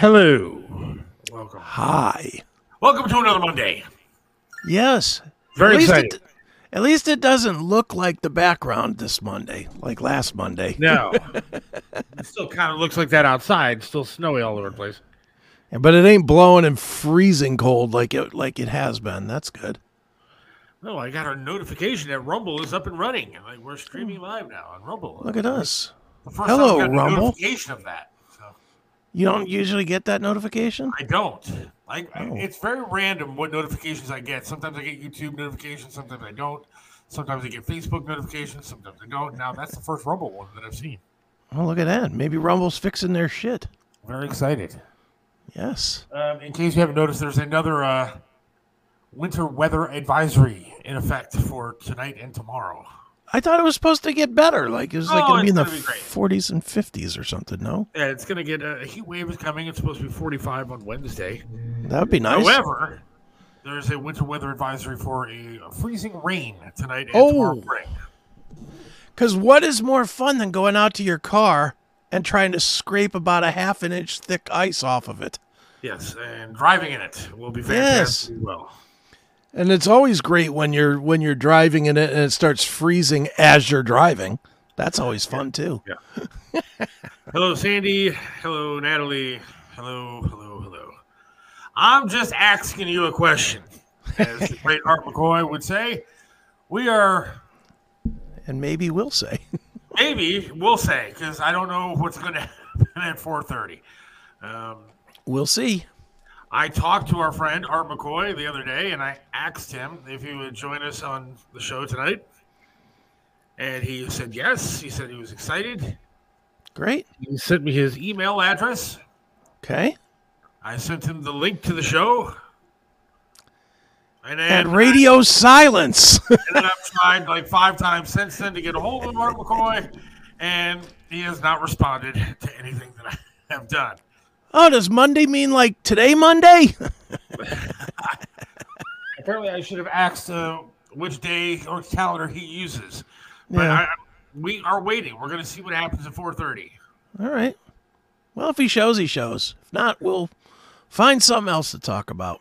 hello. Welcome. Hi. Welcome to another Monday. Yes. Very at least excited. It, at least it doesn't look like the background this Monday, like last Monday. No. it still kind of looks like that outside. Still snowy all over the place. But it ain't blowing and freezing cold like it like it has been. That's good. No, I got a notification that Rumble is up and running. Like we're streaming hmm. live now on Rumble. Look at us. Hello, time I've got a Rumble. notification of that. You don't usually get that notification? I don't. I- Oh. it's very random what notifications I get. Sometimes I get YouTube notifications. Sometimes I don't. Sometimes I get Facebook notifications. Sometimes I don't. Now that's the first Rumble one that I've seen. Oh, look at that. Maybe Rumble's fixing their shit. Very excited. Yes. Um, in case you haven't noticed, there's another uh, winter weather advisory in effect for tonight and tomorrow. I thought it was supposed to get better. Like it was like Oh, going to be in the gonna 40s and 50s or something. No, Yeah, it's going to get uh, a heat wave is coming. It's supposed to be 45 on Wednesday. that would be nice. However, there's a winter weather advisory for a freezing rain tonight and Oh. tomorrow morning. Because what is more fun than going out to your car and trying to scrape about a half an inch thick ice off of it? Yes, and driving in it will be Yes. fantastic as well. And it's always great when you're when you're driving in it and it starts freezing as you're driving. That's always fun too. Hello, Sandy. Hello, Natalie. Hello, hello, hello. I'm just asking you a question. As the great Art McCoy would say, we are And maybe we'll say. maybe we'll say because I don't know what's going to happen at 4:30. Um, we'll see. I talked to our friend Art McCoy the other day, and I asked him if he would join us on the show tonight, and he said yes. He said he was excited. Great. He sent me his email address. Okay. I sent him the link to the show. And And radio silence. and then I've tried like five times since then to get a hold of Art McCoy, and he has not responded to anything that I have done. Oh, does Monday mean like today Monday? Apparently, I should have asked uh, which day or calendar he uses. But Yeah. I, we are waiting. We're going to see what happens at 4:30. All right. Well, if he shows, he shows. If not, we'll find something else to talk about.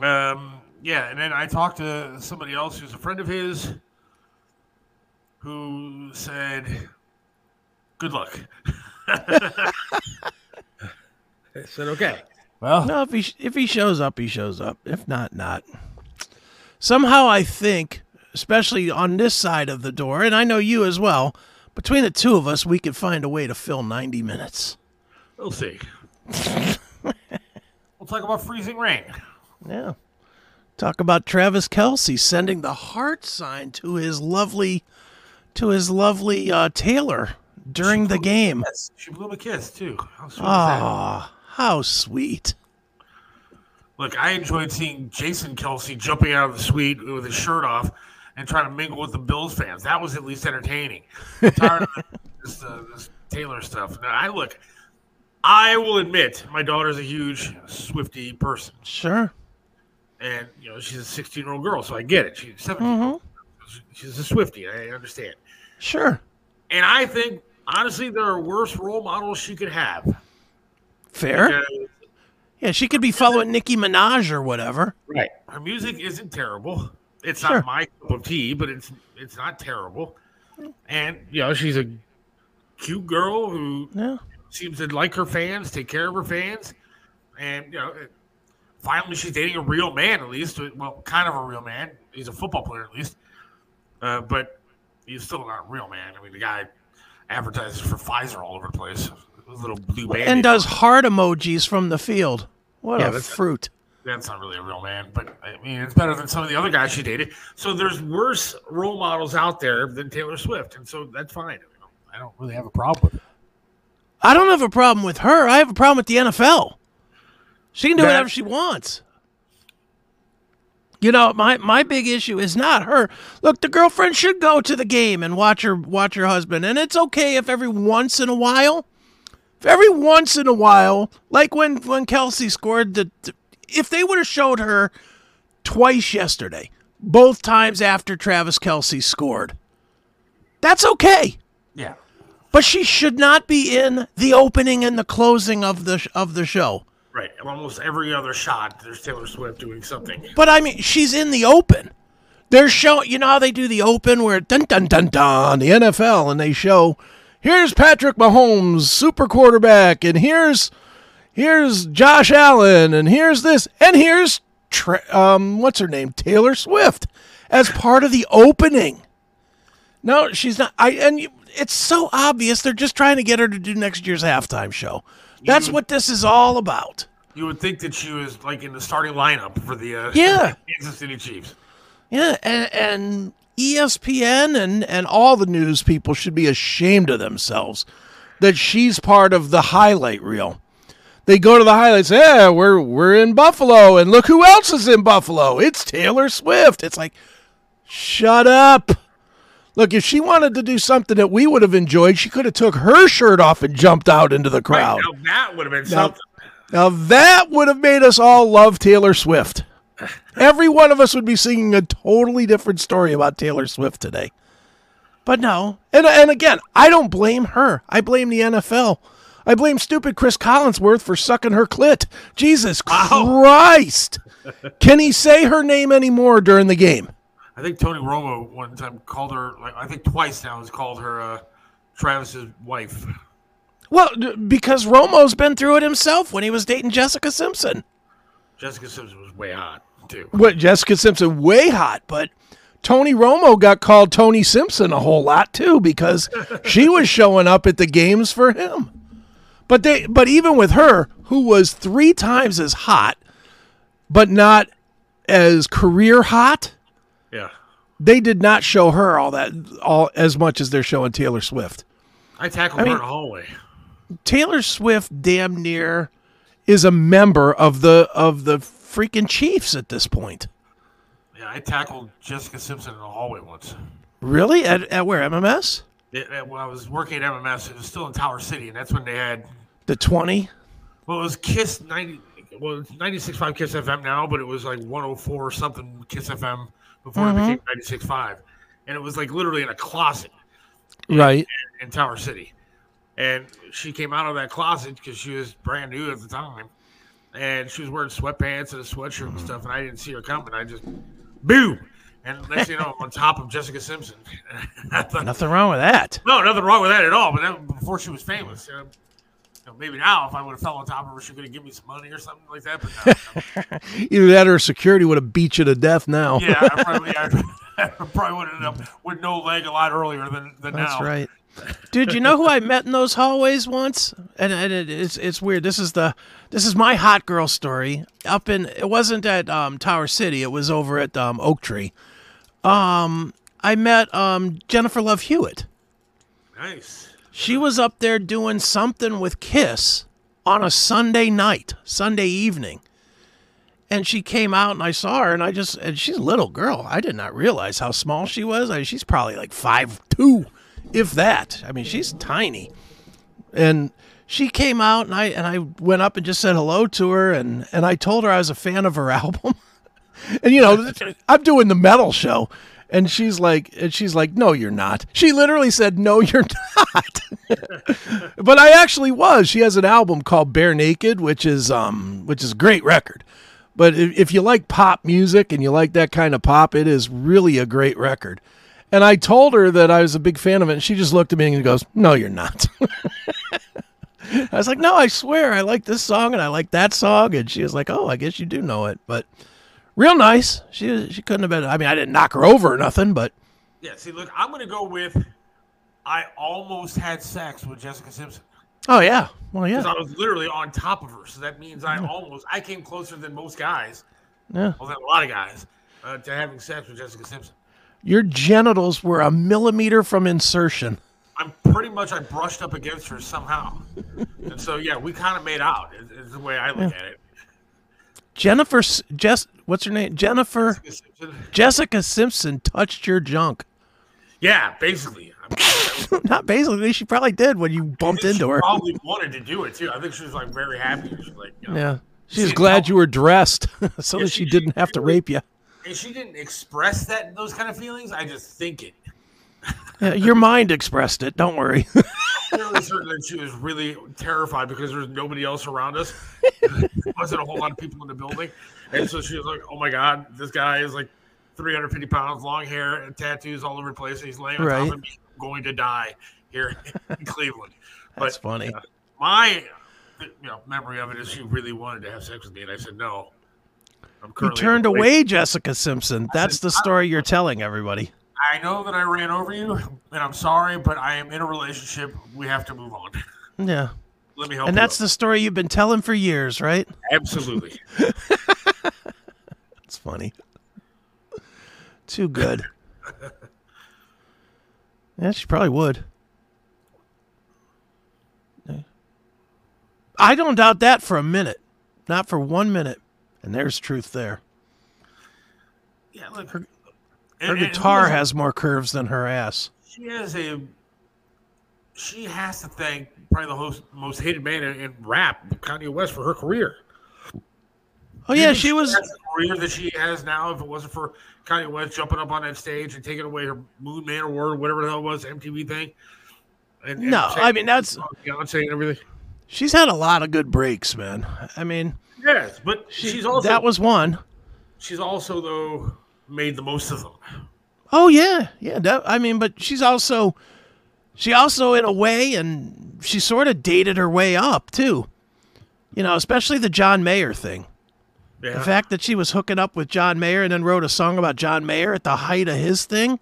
Um, yeah, and then I talked to somebody else who's a friend of his, who said, "Good luck." I said, "Okay." Well, No, if he if he shows up, he shows up. If not, not. Somehow, I think, especially on this side of the door, and I know you as well. Between the two of us, we could find a way to fill ninety minutes. we'll see. we'll talk about freezing rain. Yeah. Talk about Travis Kelce sending the heart sign to his lovely, to his lovely uh, Taylor during the game. She blew him a kiss too. How sweet? Ah, how sweet. Look, I enjoyed seeing Jason Kelce jumping out of the suite with his shirt off and trying to mingle with the Bills fans. That was at least entertaining. I'm tired of this, uh, this Taylor stuff. Now, I look. I will admit, my daughter's a huge Swiftie person, Sure. and you know she's a 16 year old girl, so I get it. She's 17. Mm-hmm. She's a Swiftie. I understand. Sure. And I think, honestly, there are worse role models she could have. Fair. Because Yeah, she could be following Nicki Minaj or whatever. Right. Her music isn't terrible. It's Sure. not my cup of tea, but it's it's not terrible. And you know, she's a cute girl who Yeah. seems to like her fans, take care of her fans, and you know, finally she's dating a real man at least. Well, kind of a real man. He's a football player at least, uh, but he's still not a real man. I mean, the guy advertises for Pfizer all over the place. Little blue band. And does heart emojis from the field. What Yeah, a that's- fruit. that's not really a real man, but I mean, it's better than some of the other guys she dated. So there's worse role models out there than Taylor Swift, and so that's fine. I don't really have a problem with it. I don't have a problem with her. I have a problem with the NFL. She can do That- whatever she wants. You know, my my big issue is not her. Look, the girlfriend should go to the game and watch her watch her husband, and it's okay if every once in a while, if every once in a while, like when when Kelce scored the, the- if they would have showed her twice yesterday, both times after Travis Kelce scored, that's okay Yeah, but she should not be in the opening and the closing of the of the show. Right. Almost every other shot, there's Taylor Swift doing something. But I mean, she's in the open. They're showing, you know how they do the open where dun dun dun dun the NFL, and they show here's Patrick Mahomes, super quarterback, and here's here's Josh Allen, and here's this, and here's um what's her name Taylor Swift as part of the opening. No, she's not. I and you, it's so obvious they're just trying to get her to do next year's halftime show. That's what this is all about. You would think that she was like in the starting lineup for the uh, Yeah. Kansas City Chiefs. Yeah, and, and ESPN and, and all the news people should be ashamed of themselves that she's part of the highlight reel. They go to the highlights, yeah, we're we're in Buffalo, and look who else is in Buffalo. It's Taylor Swift. It's like, shut up. Look, if she wanted to do something that we would have enjoyed, she could have took her shirt off and jumped out into the crowd. Right, now that would have been Now- something. Now that would have made us all love Taylor Swift. Every one of us would be singing a totally different story about Taylor Swift today. But no. And and again, I don't blame her. I blame the NFL. I blame stupid Chris Collinsworth for sucking her clit. Jesus Christ. Can he say her name anymore during the game? I think Tony Romo one time called her, like I think twice now, has called her uh, Travis's wife. Well, because Romo's been through it himself when he was dating Jessica Simpson. Jessica Simpson was way hot too. what Jessica Simpson way hot, but Tony Romo got called Tony Simpson a whole lot too because she was showing up at the games for him. But they but even with her, who was three times as hot, but not as career hot, Yeah, they did not show her all that all as much as they're showing Taylor Swift. I tackled I her mean- in the hallway. Taylor Swift damn near is a member of the of the freaking Chiefs at this point. Yeah, I tackled Jessica Simpson in the hallway once. Really? At, at where? MMS? It, it- when I was working at MMS, it was still in Tower City, and that's when they had The 20? well, it was Kiss ninety. Well, it's 96.5 Kiss FM now, but it was like 104 or something Kiss FM before it became mm-hmm. 96.5, and it was like literally in a closet Right. in Tower City. And she came out of that closet because she was brand new at the time. And she was wearing sweatpants and a sweatshirt and mm-hmm. stuff. And I didn't see her coming. I just, boom. And next you know, I'm on top of Jessica Simpson. Thought, Nothing wrong with that. no, nothing wrong with that at all. But that, before she was famous, you know, you know, maybe now if I would have fell on top of her, she could have given me some money or something like that. But no, no. Either that or security would have beat you to death now. yeah, I probably, yeah, I probably would have ended up with no leg a lot earlier than, than That's now. right. Dude, you know who I met in those hallways once? And, and it, it's it's weird. This is the this is my hot girl story. Up in it wasn't at um, Tower City. It was over at um, Oak Tree. Um, I met um, Jennifer Love Hewitt. Nice. She was up there doing something with Kiss on a Sunday night, Sunday evening. and she came out and I saw her and I just and she's a little girl. I did not realize how small she was. I she's probably like five two, if that. I mean, she's tiny. And she came out and I and I went up and just said hello to her and and I told her I was a fan of her album. and you know, I'm doing the metal show. And she's like, and she's like, no, you're not. She literally said, no, you're not. but I actually was. She has an album called Bare Naked, which is um, which is a great record. But if, if you like pop music and you like that kind of pop, it is really a great record. And I told her that I was a big fan of it, and she just looked at me and goes, "No, you're not." I was like, "No, I swear, I like this song and I like that song." And she was like, "Oh, I guess you do know it." But real nice. She she couldn't have been. I mean, I didn't knock her over or nothing, but Yeah, see, look, I'm gonna go with I almost had sex with Jessica Simpson. oh yeah, well yeah, I was literally on top of her. So that means I almost I came closer than most guys, yeah. well than a lot of guys, uh, to having sex with Jessica Simpson. Your genitals were a millimeter from insertion. I'm pretty much I brushed up against her somehow. and so yeah, we kind of made out. Is, is the way I look at it. Jennifer, Jess, what's her name? Jennifer Jessica Simpson. Jessica Simpson touched your junk. Yeah, basically. Not basically, she probably did when you bumped into she her. Probably wanted to do it too. I think she was like very happy. She was like, you know, Yeah, she glad you were dressed so Yeah, that she- she didn't have to rape you. and she didn't express that those kind of feelings. I just think it. Yeah, your mind expressed it. Don't worry. Fairly certain that she was really terrified because there was nobody else around us. there wasn't a whole lot of people in the building, and so she was like, "Oh my god, this guy is like 350 pounds, long hair, and tattoos all over the place. And he's laying on Right. top of me, going to die here in Cleveland." That's But funny. uh, my you know memory of it is she really wanted to have sex with me, and I said no. I'm You turned away- away Jessica Simpson. That's said, the story you're telling everybody. I know that I ran over you, and I'm sorry, but I am in a relationship. We have to move on. Yeah. Let me help And that's out. the story you've been telling for years, right? absolutely. It's funny. Too good. Yeah, she probably would. Yeah. I don't doubt that for a minute. Not for one minute. And there's truth there. Yeah, look, Her and guitar has more curves than her ass. She has a. She has to thank probably the host, most hated man in, in rap, Kanye West, for her career. Oh yeah, think she was career that she has now. If it wasn't for Kanye West jumping up on that stage and taking away her Moon Man award, whatever the hell it was, MTV thing. And, and No, I mean, that's- Beyonce and everything. she's had a lot of good breaks, man. I mean, Yes, but she's also that was one. she's also though made the most of them. Oh yeah, yeah. That, I mean, but she's also, she also in a way, and she sort of dated her way up too. You know, especially the John Mayer thing. Yeah. The fact that she was hooking up with John Mayer and then wrote a song about John Mayer at the height of his thing.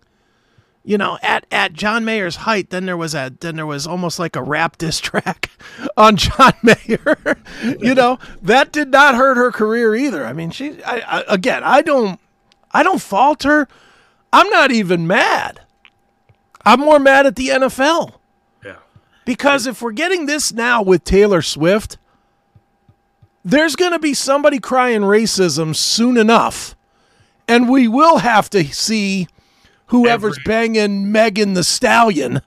You know, at at John Mayer's height, then there was a then there was almost like a rap diss track on John Mayer. you know, that did not hurt her career either. I mean, she I, I, again, I don't I don't falter. I'm not even mad. I'm more mad at the NFL. yeah. Because if we're getting this now with Taylor Swift, there's going to be somebody crying racism soon enough. And we will have to see whoever's Every- banging Megan Thee Stallion.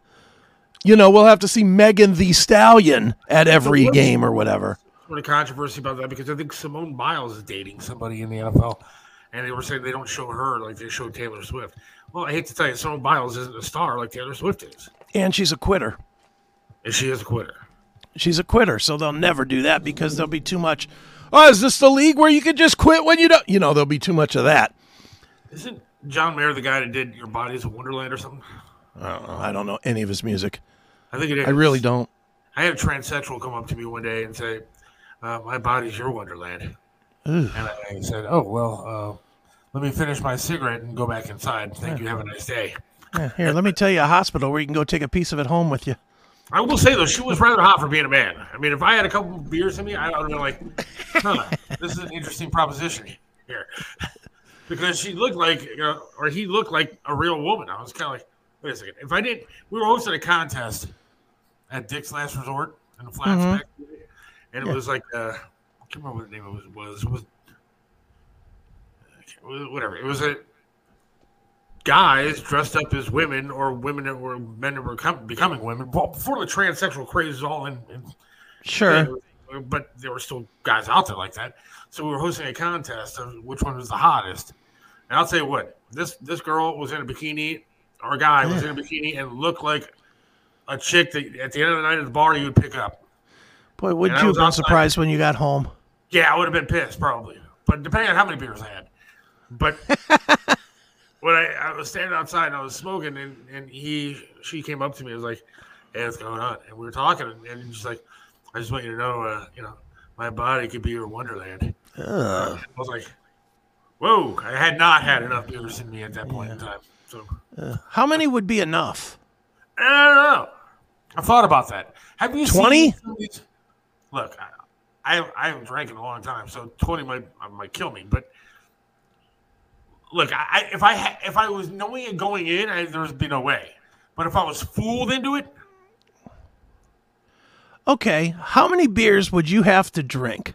You know, we'll have to see Megan Thee Stallion at every game or whatever. sort of controversy about that because I think Simone Biles is dating somebody in the NFL, and they were saying they don't show her like they show Taylor Swift. Well, I hate to tell you, Simone Biles isn't a star like Taylor Swift is, And she's a quitter. and she is a quitter. She's a quitter, so they'll never do that because there'll be too much. Oh, is this the league where you can just quit when you don't? You know, there'll be too much of that. Isn't John Mayer the guy that did Your Body's a Wonderland or something? I don't know. I don't know any of his music. I think it is. I really don't. I had a transsexual come up to me one day and say, uh, "My body's your Wonderland," and I said, "Oh well, uh, let me finish my cigarette and go back inside. Thank you. Have a nice day." Yeah, here, let me tell you a hospital where you can go take a piece of it home with you. I will say though, she was rather hot for being a man. I mean, if I had a couple of beers in me, I would have been like, "Huh, this is an interesting proposition here," because she looked like, uh, or he looked like a real woman. I was kind of like, "Wait a second. If I didn't, we were hosting a contest at Dick's Last Resort in the flats, back, and it was like, uh, I can't remember what the name of it was. Was it was whatever. It was a guys dressed up as women or women that were men that were com- becoming women well, before the transsexual craze was all in. in Sure. but there were still guys out there like that. So we were hosting a contest of which one was the hottest. And I'll tell you what, this this girl was in a bikini, or a guy was in a bikini and looked like a chick that at the end of the night at the bar you would pick up. Boy, would you have been outside. surprised when you got home? Yeah, I would have been pissed probably, but depending on how many beers I had. But when I, I was standing outside and I was smoking, and, and he she came up to me, and was like, "Hey, what's going on?" And we were talking, and, and she's like, "I just want you to know, uh, you know, my body could be your wonderland." Ugh. I was like, "Whoa!" I had not had enough beers in me at that point in time, so How many would be enough? I don't know. I thought about that. Have you 20? seen some of these- Look, I, I I haven't drank in a long time, so twenty might uh, might kill me. But look, I, if I if I was knowing it going in, I, there would be no way. But if I was fooled into it, Okay, how many beers would you have to drink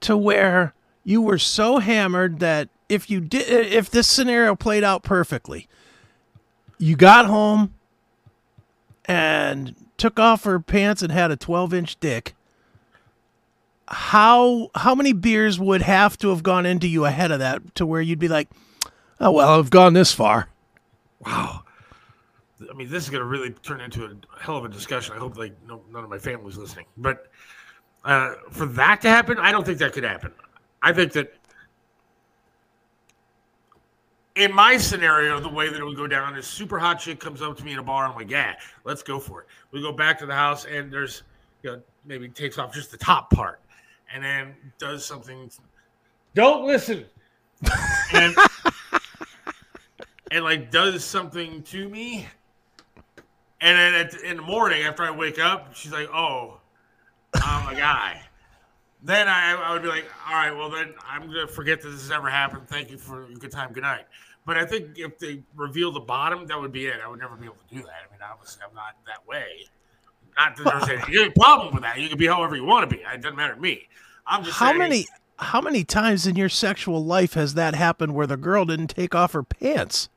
to where you were so hammered that if you did if this scenario played out perfectly, you got home and took off her pants and had a 12-inch dick, how how many beers would have to have gone into you ahead of that to where you'd be like, "Oh, well, I've gone this far." Wow. I mean, this is going to really turn into a hell of a discussion. I hope like no, none of my family's listening. But uh, for that to happen, I don't think that could happen. I think that in my scenario, the way that it would go down is super hot chick comes up to me in a bar. I'm like, yeah, let's go for it. We go back to the house and there's, you know, maybe takes off just the top part and then does something. Don't listen. and and like does something to me. And then at, in the morning after I wake up, she's like, "Oh, I'm a guy." then I, I would be like, "All right, well then I'm gonna forget that this has ever happened. Thank you for your good time. Good night." But I think if they reveal the bottom, that would be it. I would never be able to do that. I mean, obviously, I'm not that way. Not that there's any problem with that. You can be however you want to be. It doesn't matter to me. I'm just How saying, many how many times in your sexual life has that happened where the girl didn't take off her pants?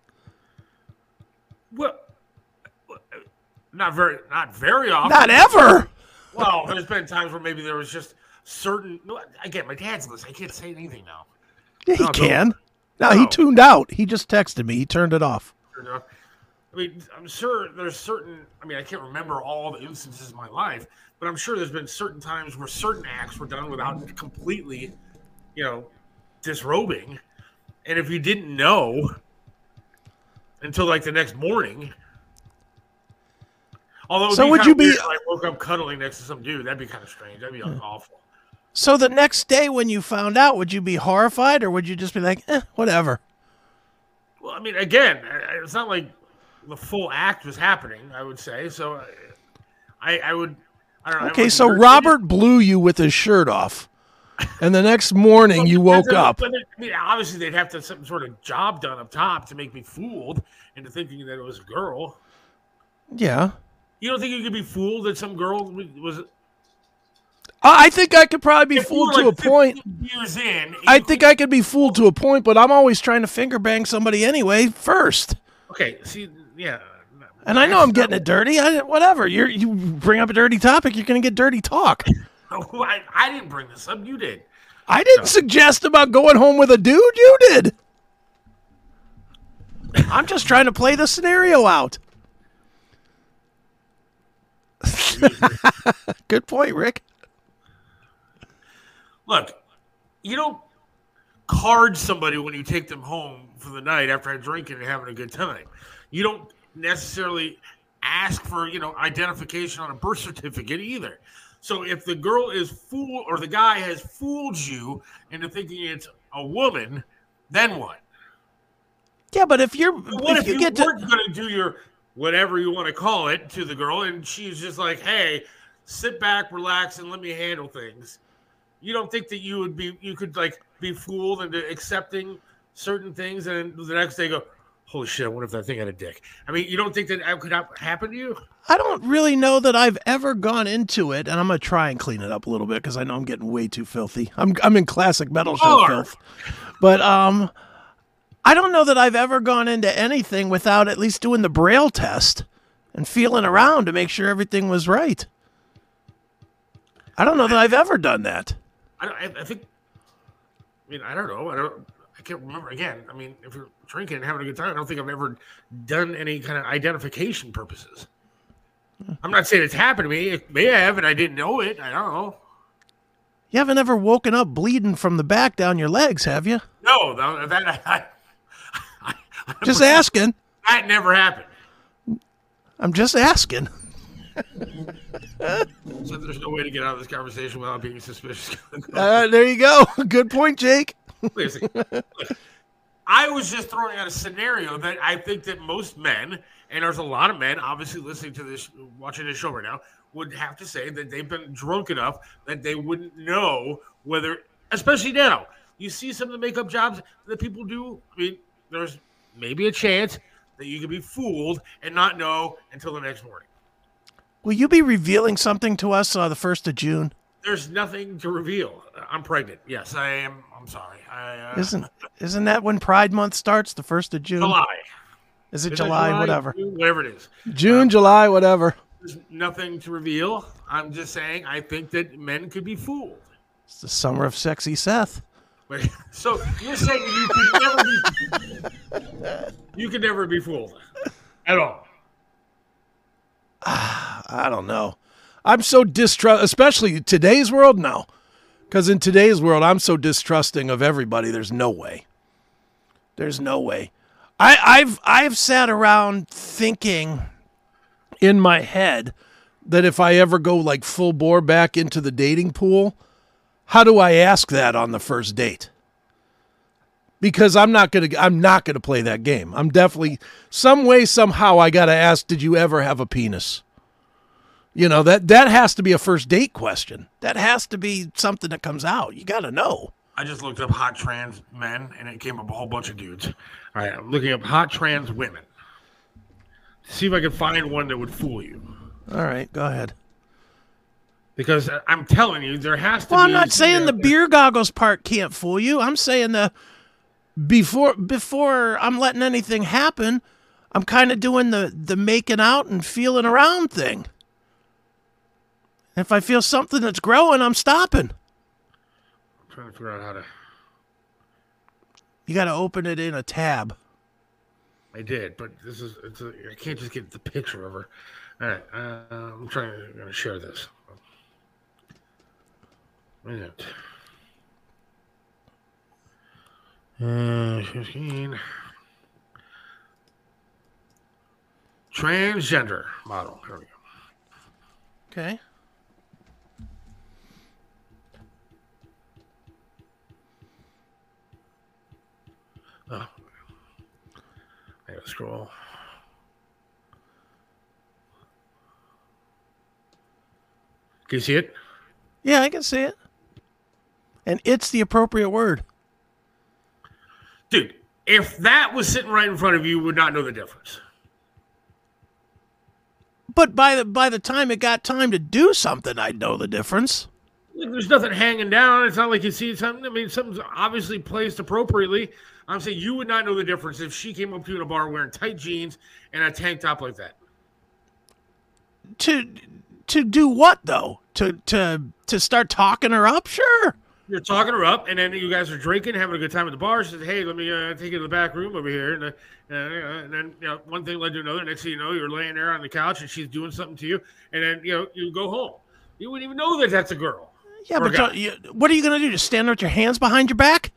Well, not very, not very often. Not ever. Well, there's been times where maybe there was just certain. no, Again, my dad's listening. I can't say anything now. Yeah, he No, can. No, he tuned out. He just texted me. He turned it off. You know? I mean, I'm sure there's certain. I mean, I can't remember all the instances in my life, but I'm sure there's been certain times where certain acts were done without completely, you know, disrobing. And if you didn't know until like the next morning, although So would you be- if I woke up cuddling next to some dude? That'd be kind of strange. That'd be like, awful. So the next day when you found out, would you be horrified or would you just be like, eh, whatever? Well, I mean, again, it's not like the full act was happening. I would say so. I, I would. I don't know. Okay, so it. Robert blew you with his shirt off. And the next morning you woke up. I mean, obviously, they'd have to have some sort of job done up top to make me fooled into thinking that it was a girl. Yeah. You don't think you could be fooled that some girl was? I think I could probably be If fooled to a point. Years in, I think I could be fooled to a point, but I'm always trying to finger bang somebody anyway first. Okay, see, yeah. And I know I'm getting it dirty. I whatever. You you bring up a dirty topic, you're gonna get dirty talk. Oh, I, I didn't bring this up. You did. I didn't suggest about going home with a dude. You did. I'm just trying to play the scenario out. Good point, Rick. Look, you don't card somebody when you take them home for the night after drinking and having a good time. You don't necessarily ask for, you know, identification on a birth certificate either. So if the girl is fool or the guy has fooled you into thinking it's a woman, then what? Yeah, but if you're What if, if, you you, get to weren't going to do your whatever you want to call it to the girl, and she's just like, "Hey, sit back, relax, and let me handle things." You don't think that you would be you could like be fooled into accepting certain things, and the next day go, "Holy shit! I wonder if that thing had a dick." I mean, you don't think that could hap- happen to you? I don't really know that I've ever gone into it, and I'm gonna try and clean it up a little bit because I know I'm getting way too filthy. I'm I'm in classic metal show filth. But um, I don't know that I've ever gone into anything without at least doing the braille test and feeling around to make sure everything was right. I don't know that I've ever done that. I, don't, I, I think. I mean, I don't know. I don't. Can't remember. Again, I mean, if you're drinking and having a good time, I don't think I've ever done any kind of identification purposes. I'm not saying it's happened to me. It may have, and I didn't know it. I don't know. You haven't ever woken up bleeding from the back down your legs, have you? No, that, that I, I, I, Just asking. that never happened. I'm just asking. So there's no way to get out of this conversation without being suspicious. Uh, there you go. Good point, Jake. I was just throwing out a scenario that I think that most men, and there's a lot of men obviously listening to this, watching this show right now, would have to say that they've been drunk enough that they wouldn't know whether, especially now, you see some of the makeup jobs that people do. I mean, there's maybe a chance that you could be fooled and not know until the next morning. Will you be revealing something to us uh, the first of June? There's nothing to reveal. I'm pregnant. Yes, I am. I'm sorry. I, uh, Isn't isn't that when Pride Month starts? The first of June. July. Is it Is it July? Whatever. June, whatever it is. June, July, whatever. There's nothing to reveal. I'm just saying I think that men could be fooled. It's the summer of sexy Seth. But- So you're saying you could never be you could never be fooled at all. I don't know. I'm so distrust, especially today's world now, because in today's world, I'm so distrusting of everybody. There's no way. There's no way. I, I've I've sat around thinking in my head that if I ever go like full bore back into the dating pool, how do I ask that on the first date? Because I'm not gonna I'm not gonna play that game. I'm definitely some way somehow I gotta ask, did you ever have a penis? You know, that that has to be a first date question. That has to be something that comes out. You got to know. I just looked up hot trans men and it came up a whole bunch of dudes. All right, I'm looking up hot trans women. See if I can find one that would fool you. All right, go ahead. Because I'm telling you, there has to Well, be I'm not saying the beer goggles part can't fool you. I'm saying the before before I'm letting anything happen, I'm kind of doing the the making out and feeling around thing. If I feel something that's growing, I'm stopping. I'm trying to figure out how to. You got to open it in a tab. I did, but this is it's a, I can't just get the picture of her. All right, uh, I'm trying to share this. Minute. Uh, 15. Transgender model. There we go. Okay. Oh. I gotta scroll. Can you see it? Yeah, I can see it. And it's the appropriate word. Dude, if that was sitting right in front of you, you would not know the difference. But by the by the time it got time to do something, I'd know the difference. There's nothing hanging down. It's not like you see something. I mean, something's obviously placed appropriately. I'm saying you would not know the difference if she came up to you in a bar wearing tight jeans and a tank top like that. To to do what though? To to to start talking her up? Sure. You're talking her up, and then you guys are drinking, having a good time at the bar. She says, "Hey, let me uh, take you to the back room over here." And, uh, uh, and then you know, one thing led to another. Next thing you know, you're laying there on the couch, and she's doing something to you. And then you know, you go home. You wouldn't even know that that's a girl. Yeah, but you, what are you gonna do? Just stand there with your hands behind your back?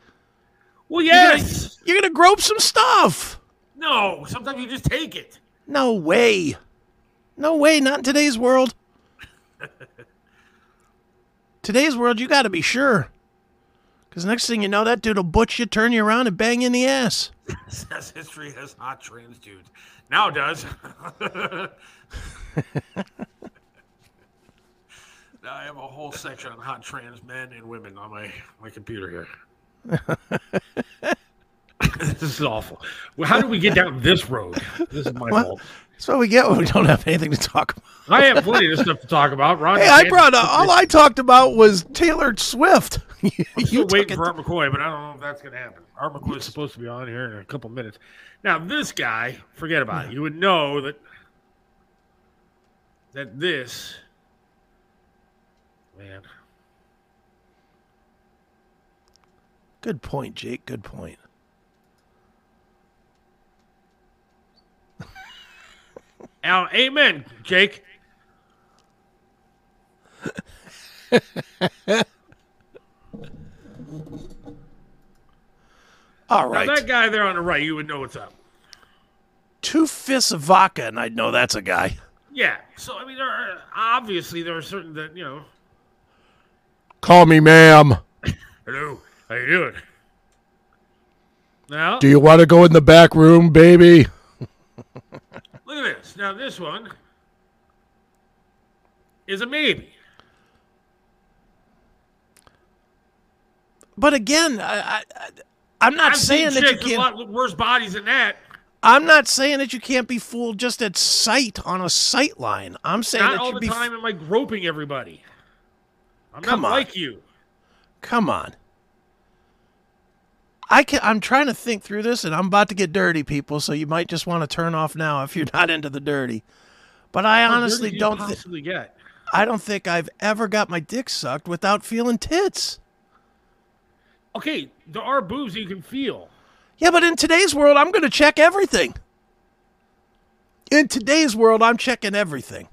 Well, You're gonna- yes. You're gonna grope some stuff. No. Sometimes you just take it. No way. No way. Not in today's world. today's world, you got to be sure. Because next thing you know, that dude will butch you, turn you around, and bang you in the ass. Says history has hot trans dudes. Now it does. now I have a whole section on hot trans men and women on my, my computer here. this is awful. Well, how did we get down this road? This is my What? fault. That's what we get when we don't have anything to talk about. I have plenty of stuff to talk about. Ron Hey, I brought all I talked about was Taylor Swift. I'm you still waiting for Art McCoy, but I don't know if that's going to happen. Art McCoy is supposed to be on here in a couple minutes. Now, this guy, forget about it. You would know that that this man. Good point, Jake. Good point. Now, amen, Jake. All right. Now, that guy there on the right, you would know what's up. Two fists of vodka, and I'd know that's a guy. Yeah. So, I mean, there are, obviously, there are certain that, you know, Call me ma'am. hello, how you doing? Now, Do you want to go in the back room, baby? look at this. Now, this one is a maybe. But again, I, I, I- I'm not I've saying seen that you chicks with a can't. lot worse bodies than that. I'm not saying that you can't be fooled just at sight on a sight line. I'm saying Not that all you the be. time am I groping everybody. I'm Come not on. like you. Come on. I can. I'm trying to think through this, and I'm about to get dirty, people. So you might just want to turn off now if you're not into the dirty. But I How honestly dirty do you don't. Th- get. I don't think I've ever got my dick sucked without feeling tits. Okay, there are boobs you can feel. Yeah, but in today's world, I'm going to check everything. In today's world, I'm checking everything.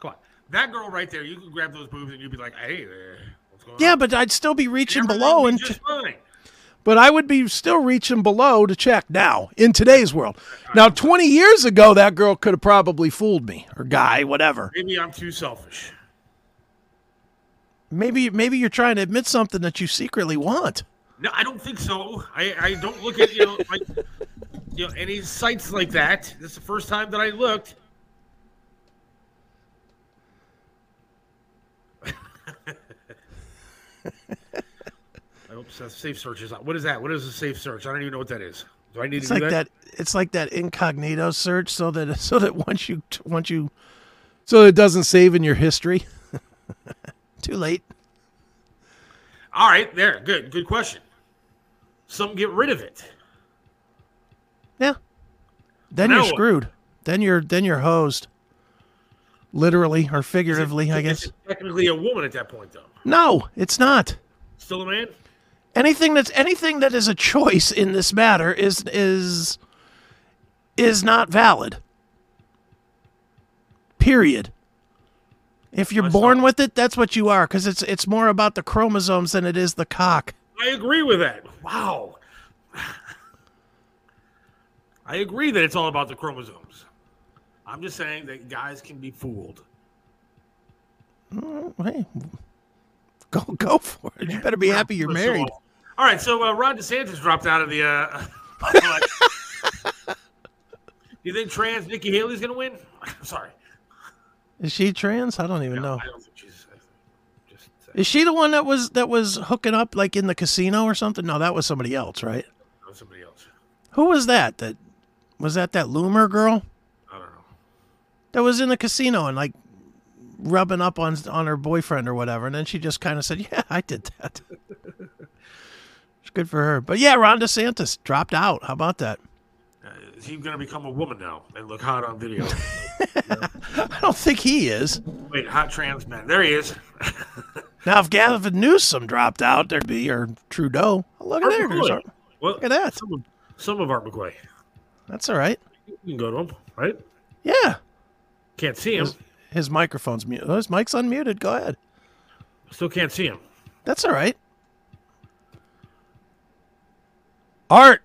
Come on, that girl right there. You can grab those boobs and you'd be like, "Hey, there, what's going on? Yeah, on?" but I'd still be reaching Everything below, and just fine. But I would be still reaching below to check now in today's world. Now, 20 years ago, that girl could have probably fooled me or guy, whatever. Maybe I'm too selfish. Maybe maybe you're trying to admit something that you secretly want. No, I don't think so. I, I don't look at you know like you know any sites like that. This is the first time that I looked. I hope sa- safe search is on. What is that? What is a safe search? I don't even know what that is. Do I need It's to like do that. It's like that incognito search, so that so that once you once you so it doesn't save in your history. Too late. All right, there. Good. Good question. Some get rid of it. Yeah. Then Now you're what? screwed. Then you're then you're hosed. Literally or figuratively, I guess. technically a woman at that point, though. No, it's not. Still a man. Anything that's anything that is a choice in this matter is is is not valid. Period. If you're born with it, that's what you are cuz it's it's more about the chromosomes than it is the cock. I agree with that. Wow. I agree that it's all about the chromosomes. I'm just saying that guys can be fooled. Hey, go go for it. You better be happy you're married. all right, so uh, Ron DeSantis dropped out of the. Uh, Do you think trans Nikki Haley's going to win? Sorry. Is she trans? I don't even know. I don't think she's. Just saying. Is she the one that was that was hooking up like in the casino or something? No, that was somebody else, right? No, somebody else. Who was that? That was that that Loomer girl I don't know. that was in the casino and like rubbing up on on her boyfriend or whatever, and then she just kind of said, "Yeah, I did that." it's good for her, but yeah, Ron DeSantis dropped out. How about that? Uh, is he going to become a woman now and look hot on video? I don't think he is. Wait, hot trans man. There he is. Now, if Gavin Newsom dropped out, there'd be or Trudeau. Look at there. There's. Art- Well, Look at that. Some of, some of Art McCoy. That's all right. You can go to him, right? Yeah, Can't see him. His microphone's mute. Oh, his mic's unmuted. Go ahead. Still can't see him. That's all right. Art,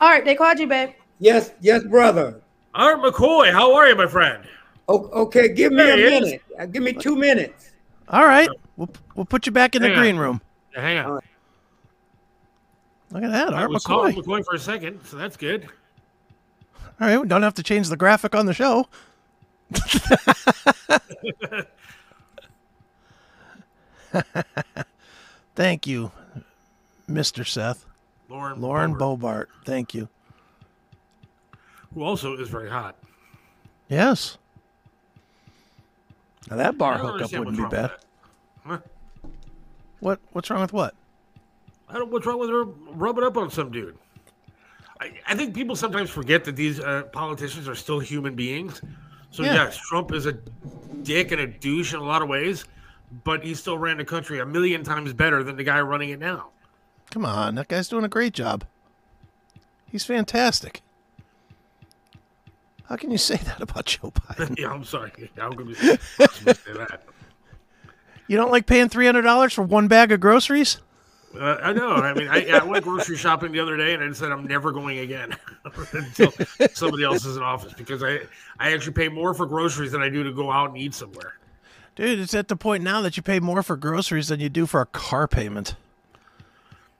Art, they called you, babe. Yes, yes, brother. Art McCoy, how are you, my friend? O- okay, give me There a he is. minute. Uh, give me two minutes. all right. We'll we'll put you back in the on. green room. Hang on. All right. Look at that, I Art was calling McCoy. McCoy for a second, so that's good. All right, we don't have to change the graphic on the show. Thank you, Mr. Seth. Lauren. Lauren Boebert, Bobart. Thank you. who also is very hot. Yes. Now that bar hookup wouldn't be bad. that. What what's wrong with what? I don't. What's wrong with her rubbing up on some dude? I, I think people sometimes forget that these uh, politicians are still human beings. So Yeah. yes, Trump is a dick and a douche in a lot of ways, but he still ran the country a million times better than the guy running it now. Come on, that guy's doing a great job. He's fantastic. How can you say that about Joe Biden? yeah, I'm sorry. How could we say that? You don't like paying three hundred dollars for one bag of groceries? Uh, I know. I mean, I, I went grocery shopping the other day, and I said I'm never going again until somebody else is in office because I I actually pay more for groceries than I do to go out and eat somewhere. Dude, it's at the point now that you pay more for groceries than you do for a car payment.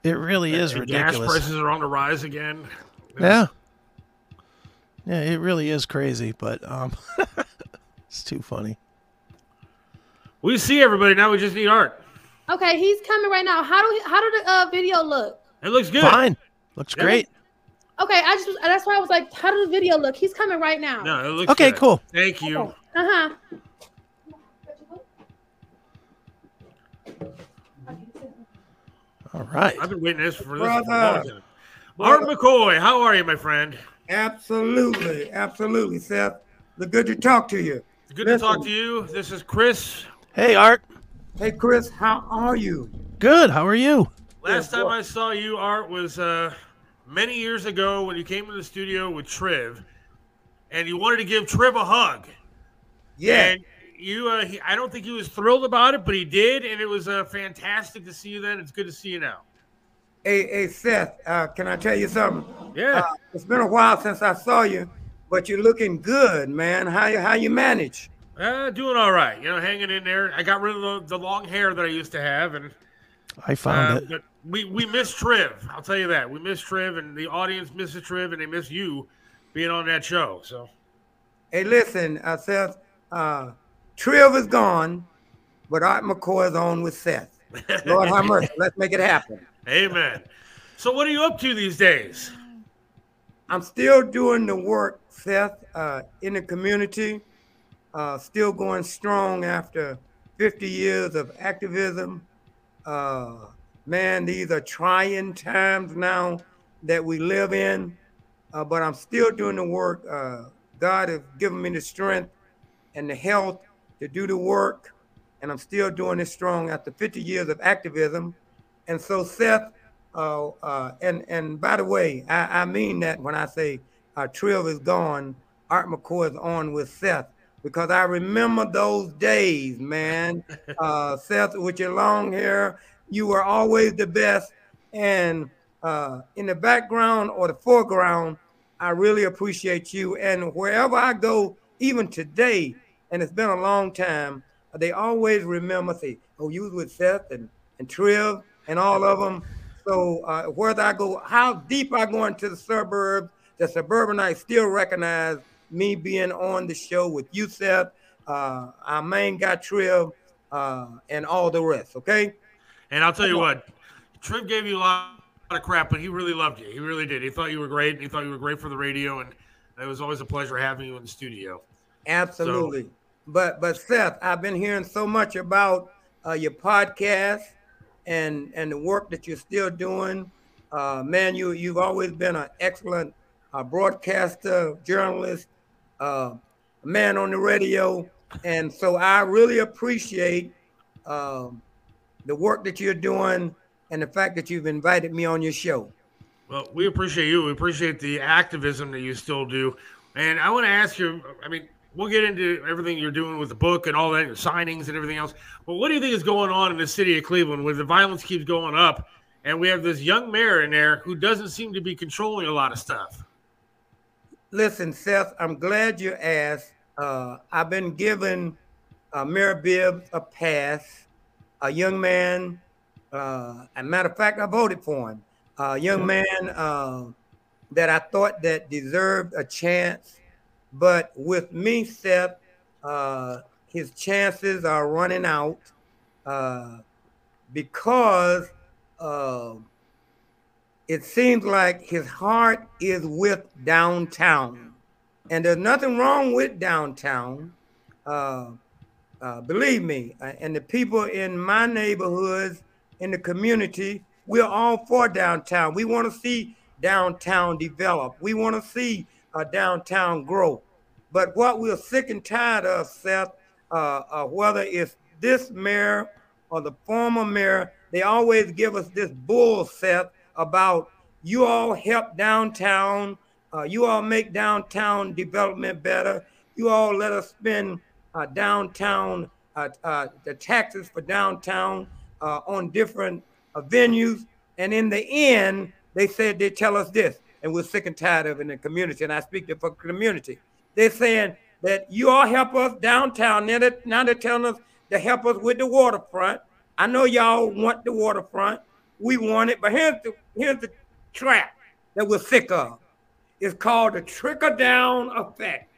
It really is And ridiculous. Gas prices are on the rise again. Yeah. Yeah, it really is crazy, but um it's too funny. We see everybody now. We just need art. Okay, he's coming right now. How do we, how do the uh, video look? It looks good. Fine. Looks Yeah. great. Okay, I just that's why I was like, how did the video look? He's coming right now. No, it looks Okay, good. cool. Thank you. Uh huh. All right. I've been waiting this for this for Brother. Art McCoy, how are you, my friend? Absolutely, absolutely, Seth. Look good to talk to you. Good to talk to you. This is Chris. Hey Art. Hey, Chris, how are you? Good. How are you? Last time. I saw you, Art, was uh, many years ago when you came to the studio with Triv, and you wanted to give Triv a hug. Yeah, And you, uh, he, I don't think he was thrilled about it, but he did, and it was uh, fantastic to see you then. It's good to see you now. Hey, hey, Seth, uh, can I tell you something? Yeah. Uh, it's been a while since I saw you, but you're looking good, man. How you how you manage? Uh, doing all right. You know, hanging in there. I got rid of the, the long hair that I used to have, and I found uh, it. but we we miss Triv. I'll tell you that we miss Triv, and the audience misses Triv, and they miss you being on that show. So Hey, listen, uh, Seth, uh, Triv is gone, but Art McCoy is on with Seth. Lord have mercy. Let's make it happen. Amen. So what are you up to these days? I'm still doing the work, Seth, uh, in the community. Uh, still going strong after 50 years of activism. Uh, man, these are trying times now that we live in, uh, but I'm still doing the work. Uh, God has given me the strength and the health to do the work, and I'm still doing it strong after 50 years of activism. And so, Seth, uh, uh, and and by the way, I, I mean that when I say uh, Triv is gone, Art McCoy is on with Seth because I remember those days, man. Uh, Seth, with your long hair, you were always the best. And uh, in the background or the foreground, I really appreciate you. And wherever I go, even today, and it's been a long time, they always remember, say, oh, you was with Seth and, and Triv and all of them. So uh, whether I go, how deep I go into the suburbs, the suburbanites still recognize me being on the show with you, Seth, uh, our main guy, Triv, uh, and all the rest, okay? And I'll tell you what, Triv gave you a lot of crap, but he really loved you. He really did. He thought you were great. He thought you were great for the radio, and it was always a pleasure having you in the studio. Absolutely. But but Seth, I've been hearing so much about uh, your podcast and and the work that you're still doing. Uh, man, you you've always been an excellent uh, broadcaster, journalist, uh, man on the radio, and so I really appreciate um, the work that you're doing and the fact that you've invited me on your show. Well, we appreciate you. We appreciate the activism that you still do. And I want to ask you I mean, we'll get into everything you're doing with the book and all that, your signings and everything else. But what do you think is going on in the city of Cleveland where the violence keeps going up? And we have this young mayor in there who doesn't seem to be controlling a lot of stuff. Listen, Seth, I'm glad you asked. Uh, I've been giving uh, Mayor Bibbs a pass. A young man, uh, a matter of fact, I voted for him. A young man uh, that I thought that deserved a chance, but with me, Seth, uh, his chances are running out. uh, because uh, it seems like his heart is with downtown. And there's nothing wrong with downtown. Uh, uh, believe me, uh, and the people in my neighborhoods, in the community, we're all for downtown. We want to see downtown develop. We want to see uh, downtown grow. But what we're sick and tired of, Seth, uh, uh, whether it's this mayor or the former mayor, they always give us this bull, Seth, about you all help downtown, uh, you all make downtown development better, you all let us spend uh, downtown, uh, uh, the taxes for downtown uh, on different venues. And in the end, they said they tell us this, and we're sick and tired of it in the community. And I speak to for community. They're saying that you all help us downtown. Now, that, now they're telling us to help us with the waterfront. I know y'all want the waterfront. We want it, but here's the here's the trap that we're sick of. It's called the trickle down effect.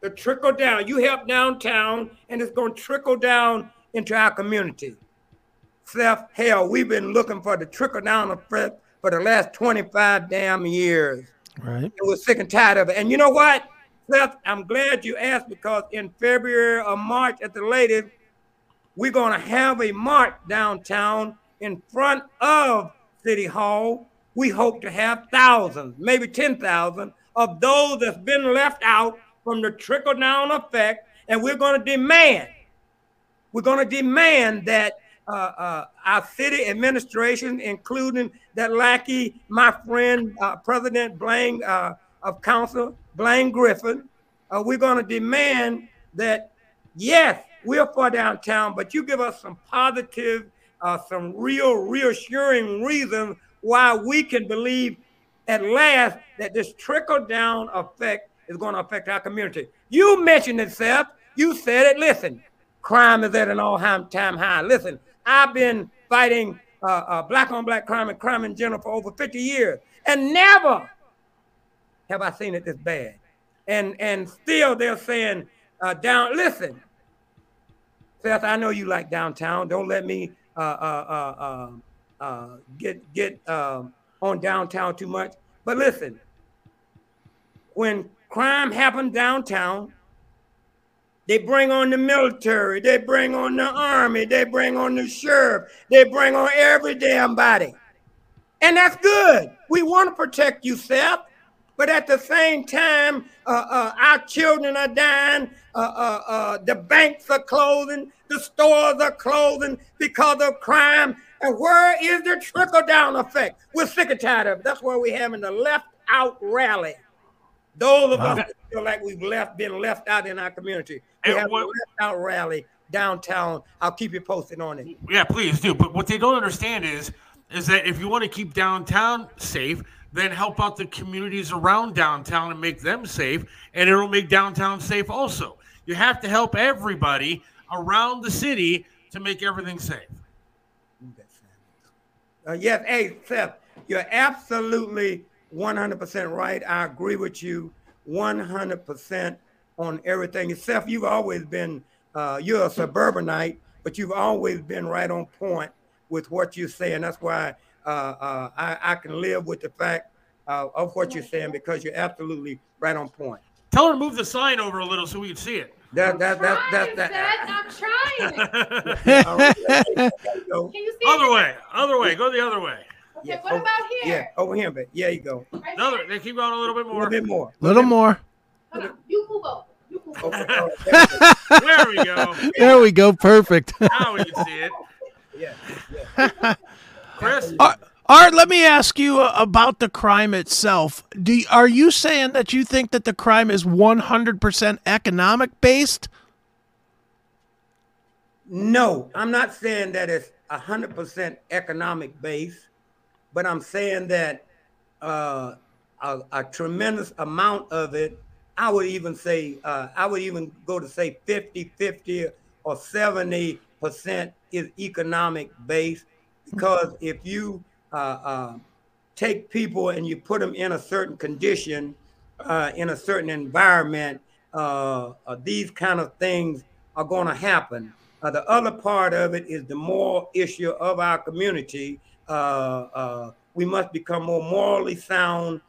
The trickle down. You help downtown, and it's going to trickle down into our community. Seth, hell, we've been looking for the trickle down effect for the last 25 damn years. Right. And we're sick and tired of it. And you know what, Seth, I'm glad you asked because in February or March at the latest, we're going to have a march downtown in front of City Hall. We hope to have thousands, maybe 10,000 of those that's been left out from the trickle down effect. And we're going to demand, we're going to demand that uh, uh, our city administration, including that lackey, my friend, uh, President Blaine uh, of Council, Blaine Griffin, uh, we're going to demand that, yes, we're for downtown, but you give us some positive, uh, some real reassuring reasons why we can believe at last that this trickle down effect is going to affect our community. You mentioned it, Seth. You said it. Listen, crime is at an all-time time high. Listen, I've been fighting uh, uh, black on black crime and crime in general for over 50 years, and never have I seen it this bad. And and still they're saying uh, down. Listen, Seth, I know you like downtown. Don't let me uh, uh, uh, uh, uh, get get um, on downtown too much. But listen, when crime happened downtown, they bring on the military, they bring on the army, they bring on the sheriff, they bring on every damn body. And that's good. We want to protect you, Seth. But at the same time, uh, uh, our children are dying. Uh, uh, uh, the banks are closing. The stores are closing because of crime. And where is the trickle down effect? We're sick and tired of it. That's why we're having the left out rally. Those of us that feel like we've left, been left out in our community. We And have what- a left out rally downtown. I'll keep you posted on it. Yeah, please do. But what they don't understand is, is that if you want to keep downtown safe, then help out the communities around downtown and make them safe, and it'll make downtown safe also. You have to help everybody around the city to make everything safe. Uh, yes, hey, Seth, you're absolutely 100% right. I agree with you 100% on everything. Seth, you've always been, uh, you're a suburbanite, but you've always been right on point with what you're saying. That's why I, I can live with the fact uh, of what you're saying because you're absolutely right on point. Tell her to move the sign over a little so we can see it. That, that, that, Trying, that, that, Seth, I'm trying. all right, you. Can you see? other it? way, other way, go the other way. Okay, Yeah, what over- about Yeah, here? over here, but yeah, you go. Right Another. here? They keep going a little bit more. A little more. bit more. little more. Hold on. You move over. You move over. Okay, all right, there we go. There we go. There we go. Perfect. Now we can see it. Yeah, yeah. Chris, Art, Art, let me ask you uh, about the crime itself. Do y- are you saying that you think that the crime is 100% economic based? No, I'm not saying that it's a hundred percent economic base, but I'm saying that uh, a, a tremendous amount of it, I would even say, uh, I would even go to say 50, 50 or 70 percent is economic based because if you uh, uh, take people and you put them in a certain condition, uh, in a certain environment, uh, uh, these kind of things are going to happen. Uh, the other part of it is the moral issue of our community. We must become more morally sound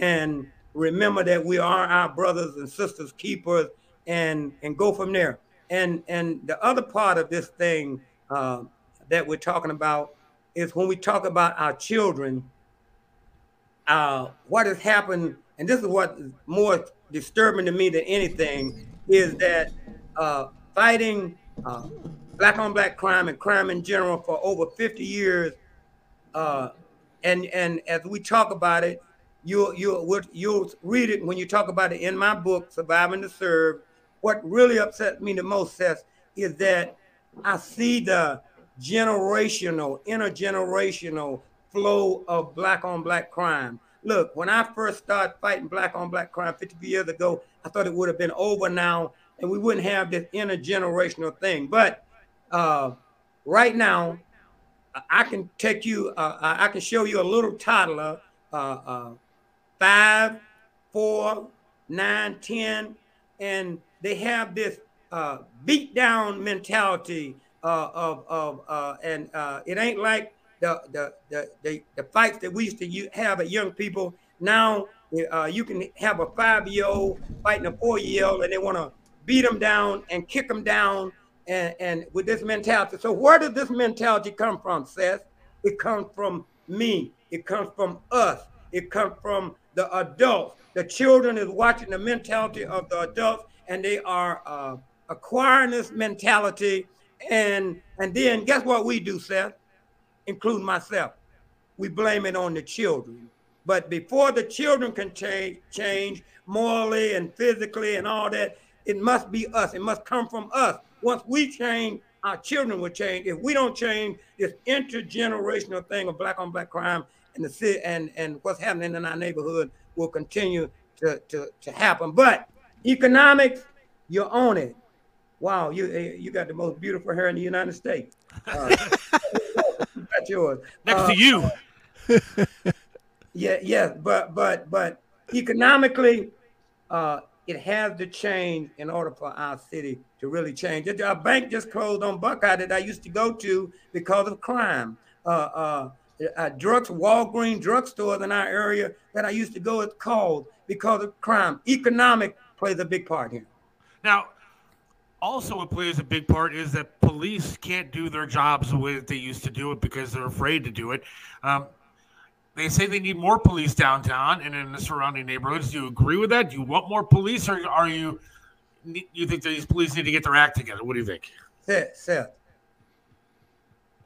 and remember that we are our brothers and sisters keepers and and go from there and and the other part of this thing that we're talking about is when we talk about our children uh, what has happened and this is what is more disturbing to me than anything is that uh, fighting uh, black on black crime and crime in general for over 50 years uh, and and as we talk about it, you'll you'll you'll read it when you talk about it in my book, Surviving to Serve. What really upsets me the most, Seth, is that I see the generational, intergenerational flow of black on black crime. Look, when I first started fighting black on black crime 50 years ago, I thought it would have been over now and we wouldn't have this intergenerational thing. But uh, right now, I can take you, uh, I can show you a little toddler, uh, uh, five, four, nine, ten, and they have this uh, beat down mentality uh, of, of uh, and uh, it ain't like the, the, the, the, the fights that we used to have at young people. Now uh, you can have a five year old fighting a four year old and they want to beat them down and kick them down and, and with this mentality. So where does this mentality come from, Seth? It comes from me. It comes from us. It comes from the adults. The children is watching the mentality of the adults, and they are uh, acquiring this mentality. And and then guess what we do, Seth? Including myself. We blame it on the children. But before the children can change, change morally and physically and all that, it must be us. It must come from us. Once we change, our children will change. If we don't change this intergenerational thing of black on black crime and the city and, and what's happening in our neighborhood will continue to, to, to happen. But economics, you own it. Wow, you eh, you got the most beautiful hair in the United States. Uh, that's yours. Next Uh, to you. yeah, yes, but but but economically, uh, it has to change in order for our city to really change. Our bank just closed on Buckeye that I used to go to because of crime. Uh, uh, uh, drugs, Walgreens drugstores in our area that I used to go is called because of crime. Economic plays a big part here. Now, also, what plays a big part is that police can't do their jobs the way that they used to do it because they're afraid to do it. Um, they say they need more police downtown and in the surrounding neighborhoods. Do you agree with that? Do you want more police, or are you you think these police need to get their act together? What do you think? Seth, Seth,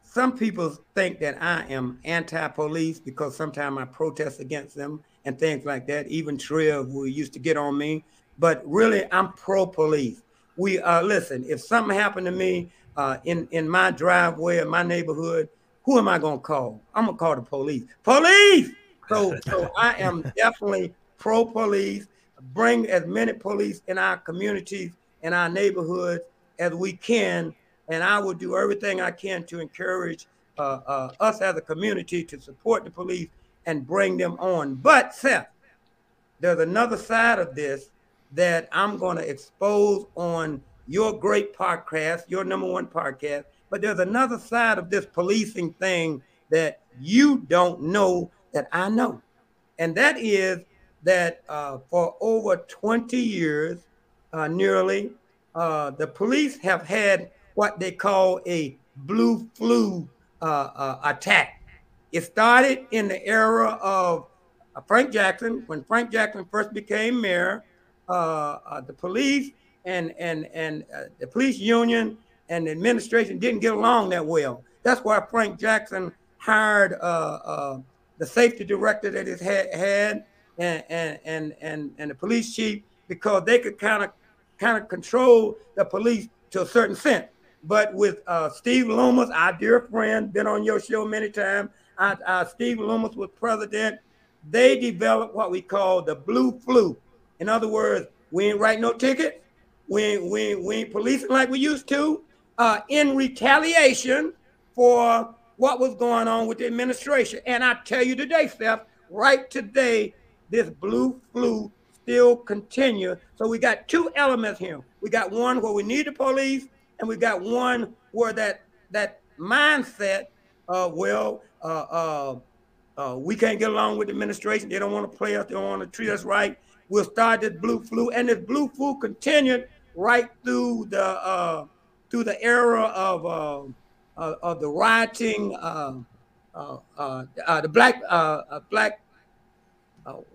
some people think that I am anti-police because sometimes I protest against them and things like that. Even Trev, who used to get on me, but really I'm pro-police. We uh, listen. If something happened to me uh, in in my driveway in my neighborhood, who am I gonna call? I'm gonna call the police. Police. So so I am definitely pro-police. Bring as many police in our communities in our neighborhoods as we can and I will do everything I can to encourage uh, uh, us as a community to support the police and bring them on. But Seth, there's another side of this that I'm going to expose on your great podcast, your number one podcast. But there's another side of this policing thing that you don't know that I know, and that is that uh, for over 20 years, uh, nearly, uh, the police have had what they call a blue flu uh, uh, attack. It started in the era of uh, Frank Jackson. When Frank Jackson first became mayor, the police and and and uh, the police union and the administration didn't get along that well. That's why Frank Jackson hired uh, uh, the safety director that he had, had and, and and and and the police chief because they could kind of kind of control the police to a certain extent. But with uh, Steve Loomis, our dear friend, been on your show many times. Uh, uh, Steve Loomis was president. They developed what we call the blue flu. In other words, we ain't write no ticket. We ain't, we we ain't policing like we used to. Uh, in retaliation for what was going on with the administration. And I tell you today, Steph, right today, this blue flu still continue. So we got two elements here. We got one where we need the police, and we got one where that that mindset, uh, well, uh, uh, uh, we can't get along with the administration. They don't want to play us. They don't want to treat us right. We'll start this blue flu, and this blue flu continued right through the uh, through the era of uh, uh, of the rioting, uh, uh, the black black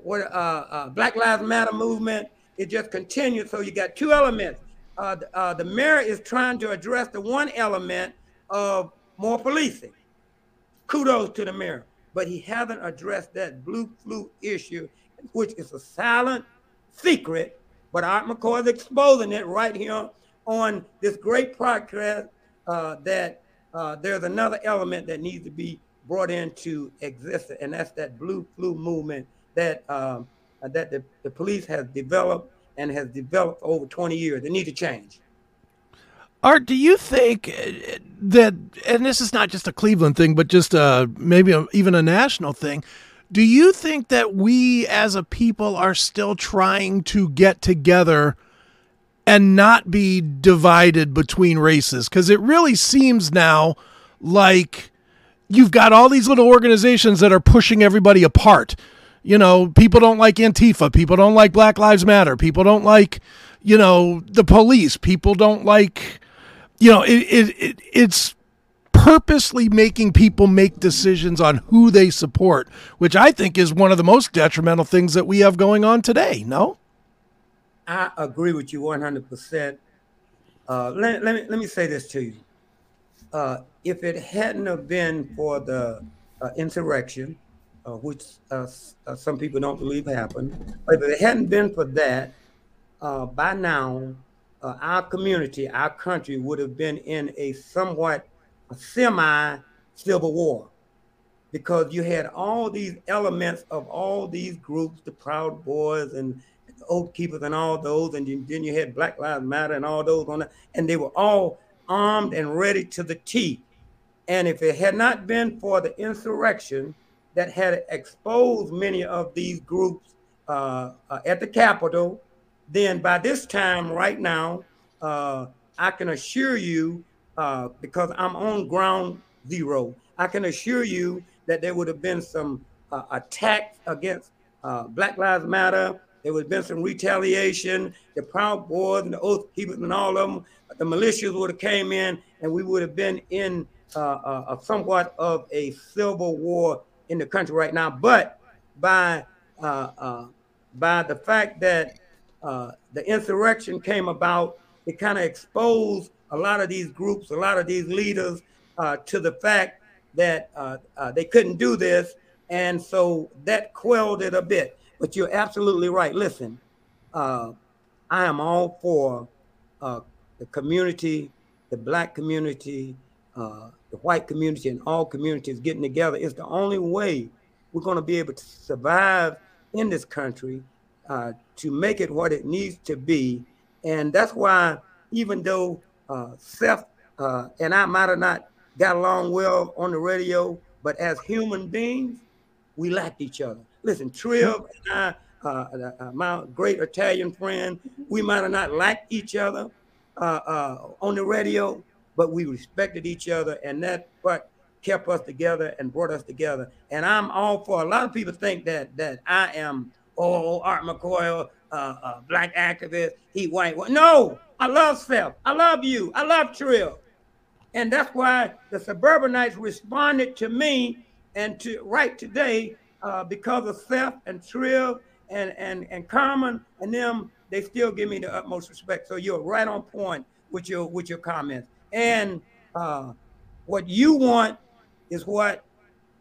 what Black Lives Matter movement. It just continued. So you got two elements. The, the mayor is trying to address the one element of more policing. Kudos to the mayor, but he hasn't addressed that blue flu issue, which is a silent secret. But Art McCoy is exposing it right here on this great podcast uh, that uh, there's another element that needs to be brought into existence, and that's that blue flu movement that um, that the, the police has developed and has developed over 20 years. They need to change. Art, do you think uh, that, and this is not just a Cleveland thing, but just uh, maybe a, even a national thing, do you think that we as a people are still trying to get together and not be divided between races? Because it really seems now like you've got all these little organizations that are pushing everybody apart. You know, people don't like Antifa. People don't like Black Lives Matter. People don't like, you know, the police. People don't like, you know, it, it, it it's purposely making people make decisions on who they support, which I think is one of the most detrimental things that we have going on today. No? I agree with you 100%. Uh, let, let, me, let me say this to you. Uh, if it hadn't have been for the uh, insurrection, uh, which uh, some people don't believe happened, if it hadn't been for that, by now, our community, our country would have been in a somewhat semi civil war because you had all these elements of all these groups, the Proud Boys and the Oath Keepers and all those, and then you had Black Lives Matter and all those on that, and they were all armed and ready to the teeth. And if it had not been for the insurrection that had exposed many of these groups uh, uh, at the Capitol, then by this time, right now, uh, I can assure you, uh, because I'm on ground zero, I can assure you that there would have been some uh, attacks against uh, Black Lives Matter. There would have been some retaliation. The Proud Boys and the Oath Keepers and all of them, the militias would have came in, and we would have been in uh, uh, somewhat of a civil war in the country right now. But by uh, uh, by the fact that uh, the insurrection came about, it kind of exposed a lot of these groups, a lot of these leaders uh, to the fact that uh, uh, they couldn't do this. And so that quelled it a bit. But you're absolutely right. Listen, uh, I am all for uh, the community, the black community, uh, the white community, and all communities getting together. It's the only way we're going to be able to survive in this country to make it what it needs to be. And that's why, even though uh, Seth uh, and I might have not got along well on the radio, but as human beings, we liked each other. Listen, Triv and I, uh, uh, my great Italian friend, we might have not liked each other uh, uh, on the radio, but we respected each other, and that what kept us together and brought us together. And I'm all for. A lot of people think that that I am oh Art McCoy, uh, black activist, he white. No, I love Seth. I love you. I love Trill. And that's why the suburbanites responded to me and to right today uh, because of Seth and Trill and, and, and Carmen and them, they still give me the utmost respect. So you're right on point with your with your comments. And uh, what you want is what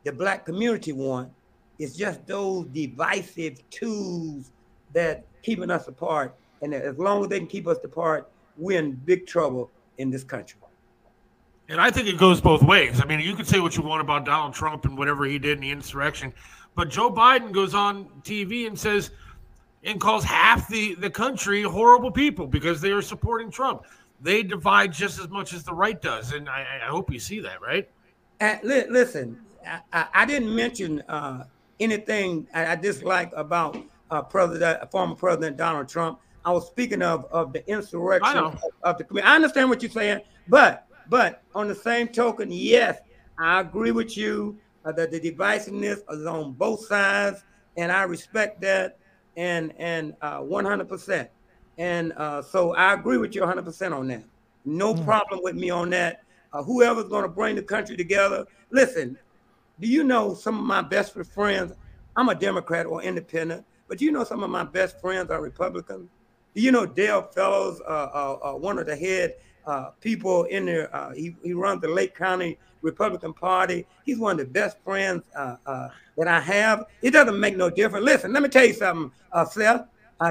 the black community want. It's just those divisive tools that keeping us apart. And as long as they can keep us apart, we're in big trouble in this country. And I think it goes both ways. I mean, you can say what you want about Donald Trump and whatever he did in the insurrection, but Joe Biden goes on TV and says and calls half the, the country horrible people because they are supporting Trump. They divide just as much as the right does. And I, I hope you see that, right? Uh, li- listen, I, I, I didn't mention uh, anything I, I dislike about uh, President, former President Donald Trump. I was speaking of of the insurrection of, of the community. I understand what you're saying, but but on the same token, yes, I agree with you. uh, that the divisiveness is on both sides, and I respect that, and and uh, 100%. And uh, so I agree with you 100% on that. No problem with me on that. Uh, whoever's going to bring the country together, listen. Do you know some of my best friends? I'm a Democrat or independent, but you know some of my best friends are Republicans? Do you know Dale Fellows, uh, uh, uh, one of the head uh, people in there? Uh, he, he runs the Lake County Republican Party. He's one of the best friends that I have. It doesn't make no difference. Listen, let me tell you something, Seth.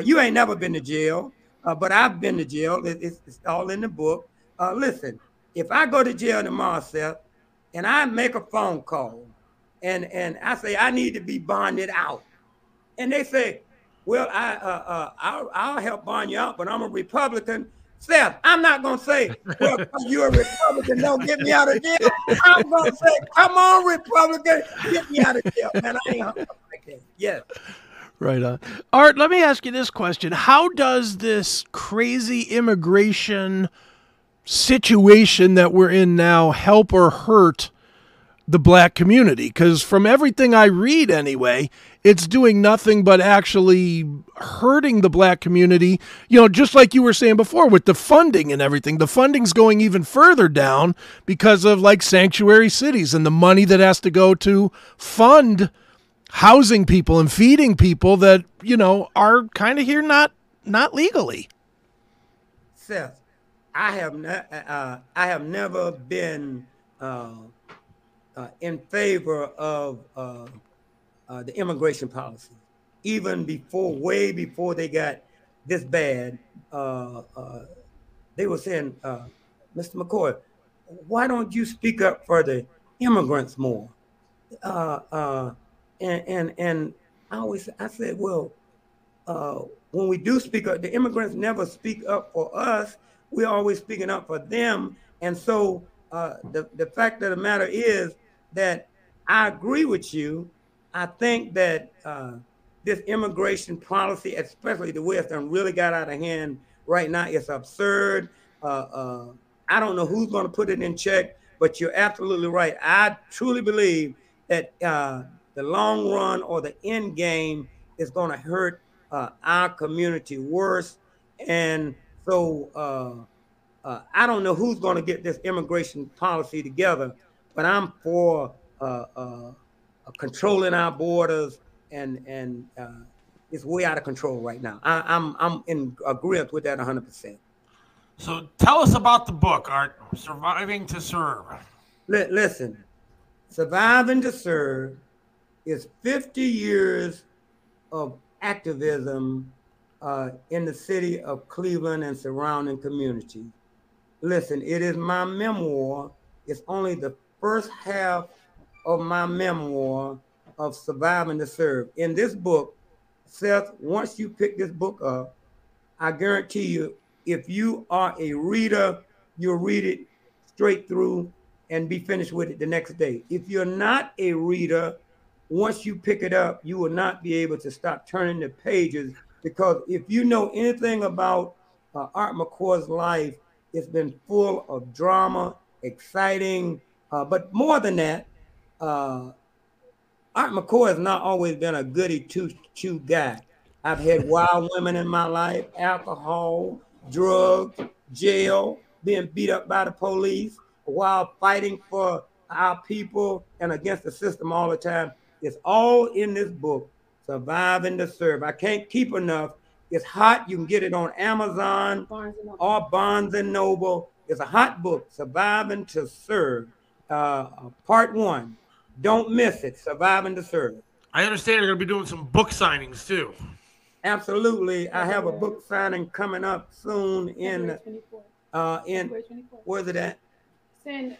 You ain't never been to jail, but I've been to jail. It- it's, it's all in the book. Listen, if I go to jail tomorrow, Seth, and I make a phone call, and and I say I need to be bonded out, and they say, "Well, I uh, uh, I'll, I'll help bond you out, but I'm a Republican." Seth, I'm not gonna say, "Well, you're a Republican, don't get me out of jail." I'm gonna say, "Come on, Republican, get me out of jail, man." I ain't hung up like that. Yes. Right on. Art, let me ask you this question. How does this crazy immigration situation that we're in now help or hurt the black community? Because from everything I read anyway, it's doing nothing but actually hurting the black community. You know, just like you were saying before with the funding and everything, the funding's going even further down because of like sanctuary cities and the money that has to go to fund housing people and feeding people that you know are kind of here not not legally. Seth, I have not. Uh, I have never been uh, uh, in favor of uh, uh, the immigration policy, even before, way before they got this bad. Uh, uh, they were saying, uh, "Mr. McCoy, why don't you speak up for the immigrants more?" And and and I always I said, well, when we do speak up, the immigrants never speak up for us. We're always speaking up for them. And so uh, the, the fact of the matter is that I agree with you. I think that uh, this immigration policy, especially the done, really got out of hand right now. It's absurd. Uh, uh, I don't know who's going to put it in check, but you're absolutely right. I truly believe that uh, the long run or the end game is going to hurt uh, our community worse. And so uh, I don't know who's going to get this immigration policy together, but I'm for uh, uh, controlling our borders, and and uh, it's way out of control right now. I, I'm I'm in agreement with that 100. percent So tell us about the book, Art. Surviving to Serve. Li- listen, surviving to serve is 50 years of activism uh, in the city of Cleveland and surrounding communities. Listen, it is my memoir. It's only the first half of my memoir of surviving to serve. In this book, Seth, once you pick this book up, I guarantee you, if you are a reader, you'll read it straight through and be finished with it the next day. If you're not a reader, once you pick it up, you will not be able to stop turning the pages because if you know anything about uh, Art McCoy's life, it's been full of drama, exciting, uh, but more than that, uh, Art McCoy has not always been a goody two shoe guy. I've had wild women in my life, alcohol, drugs, jail, being beat up by the police, while fighting for our people and against the system all the time. It's all in this book, Surviving to Serve. I can't keep enough. It's hot. You can get it on Amazon Barnes or Barnes and Noble. It's a hot book, Surviving to Serve, uh, part one. Don't miss it. Surviving to Serve. I understand you're going to be doing some book signings too. Absolutely. I have a book signing coming up soon in February 24th. uh in February 24th. where's it at? Fin-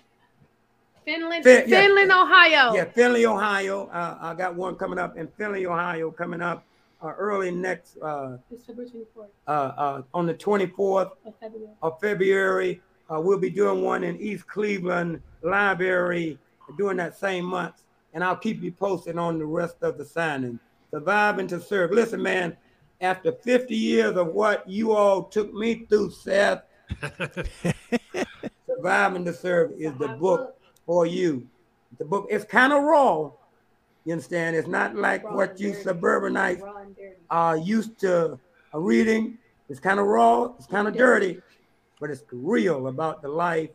Finland, Fin- yeah. Finland, Ohio. Yeah, Findlay, Ohio. Uh, I got one coming up in Findlay, Ohio, coming up uh, early next uh, It's February 24th uh, uh, on the 24th of February. of February. Uh, we'll be doing one in East Cleveland Library during that same month, and I'll keep you posted on the rest of the signing. Surviving to serve. Listen, man, after 50 years of what you all took me through, Seth, Surviving to serve is the book for you. The book it's kind of raw. You understand? It's not like what you suburbanites are used to reading. It's kind of raw. It's kind of dirty, but it's real about the life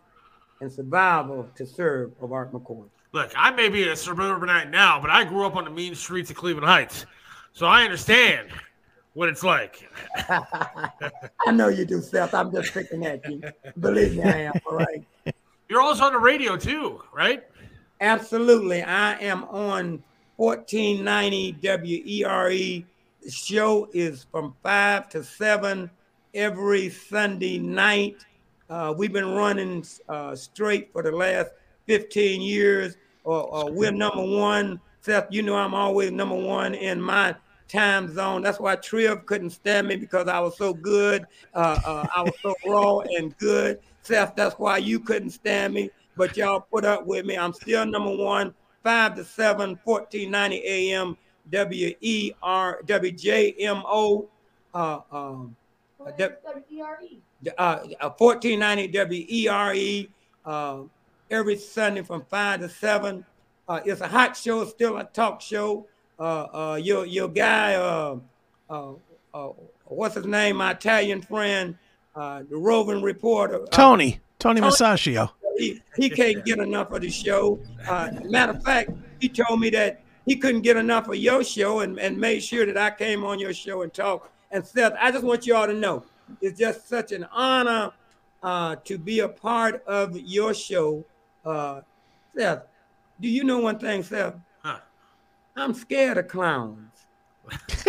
and survival to serve of Art McCoy. Look, I may be a suburbanite now, but I grew up on the mean streets of Cleveland Heights, so I understand what it's like. I know you do, Seth. I'm just picking at you. Believe me, I am. All right. You're also on the radio too, right? Absolutely. I am on 1490 WERE. E. The show is from 5 to 7 every Sunday night. Uh, we've been running uh, straight for the last 15 years. Uh, uh, we're number one. Seth, you know I'm always number one in my time zone. That's why Triv couldn't stand me because I was so good. Uh, uh, I was so raw and good. Seth, that's why you couldn't stand me. But y'all put up with me. I'm still number one, 5 to 7, 1490 AM, W-E-R, W-J-M-O. Uh, um, W- uh, uh, 1490 WERE uh, every Sunday from 5 to 7. Uh, it's a hot show, still a talk show. Uh, uh, your, your guy, uh, uh, uh, what's his name, my Italian friend, uh, the roving reporter. uh, Tony, Tony Tony- Masaccio. he, he can't get enough of the show. Uh, matter of fact, he told me that he couldn't get enough of your show and, and made sure that I came on your show and talked. And Seth, I just want you all to know it's just such an honor uh, to be a part of your show. Uh, Seth, do you know one thing, Seth? Huh. I'm scared of clowns.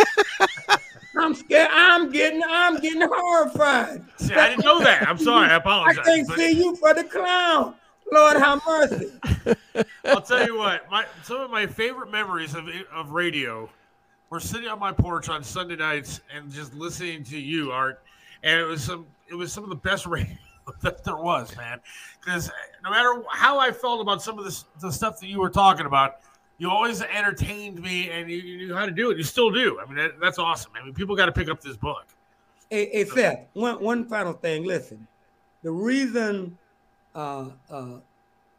I'm scared. I'm getting. I'm getting horrified. See, I didn't know that. I'm sorry. I apologize. I can't but see you for the clown. Lord have mercy. I'll tell you what. My some of my favorite memories of of radio were sitting on my porch on Sunday nights and just listening to you, Art. And it was some. It was some of the best radio that there was, man. Because no matter how I felt about some of this, the stuff that you were talking about, you always entertained me, and you, you knew how to do it. You still do. I mean, that, that's awesome. I mean, people got to pick up this book. Hey, hey Seth, one one final thing. Listen, the reason uh, uh,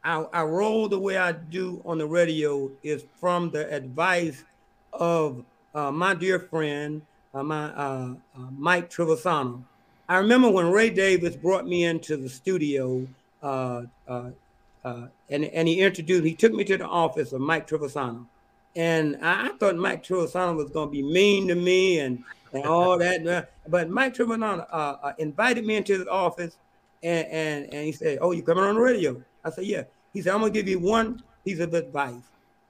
I, I roll the way I do on the radio is from the advice of uh, my dear friend, uh, my uh, uh, Mike Trivisonno. I remember when Ray Davis brought me into the studio, uh, uh, uh, and and he introduced. He took me to the office of Mike Trivisonno, and I, I thought Mike Trivisonno was going to be mean to me and and all that. But Mike Trivisonno uh, uh, invited me into his office, and, and and he said, "Oh, you coming on the radio?" I said, "Yeah." He said, "I'm gonna give you one piece of advice."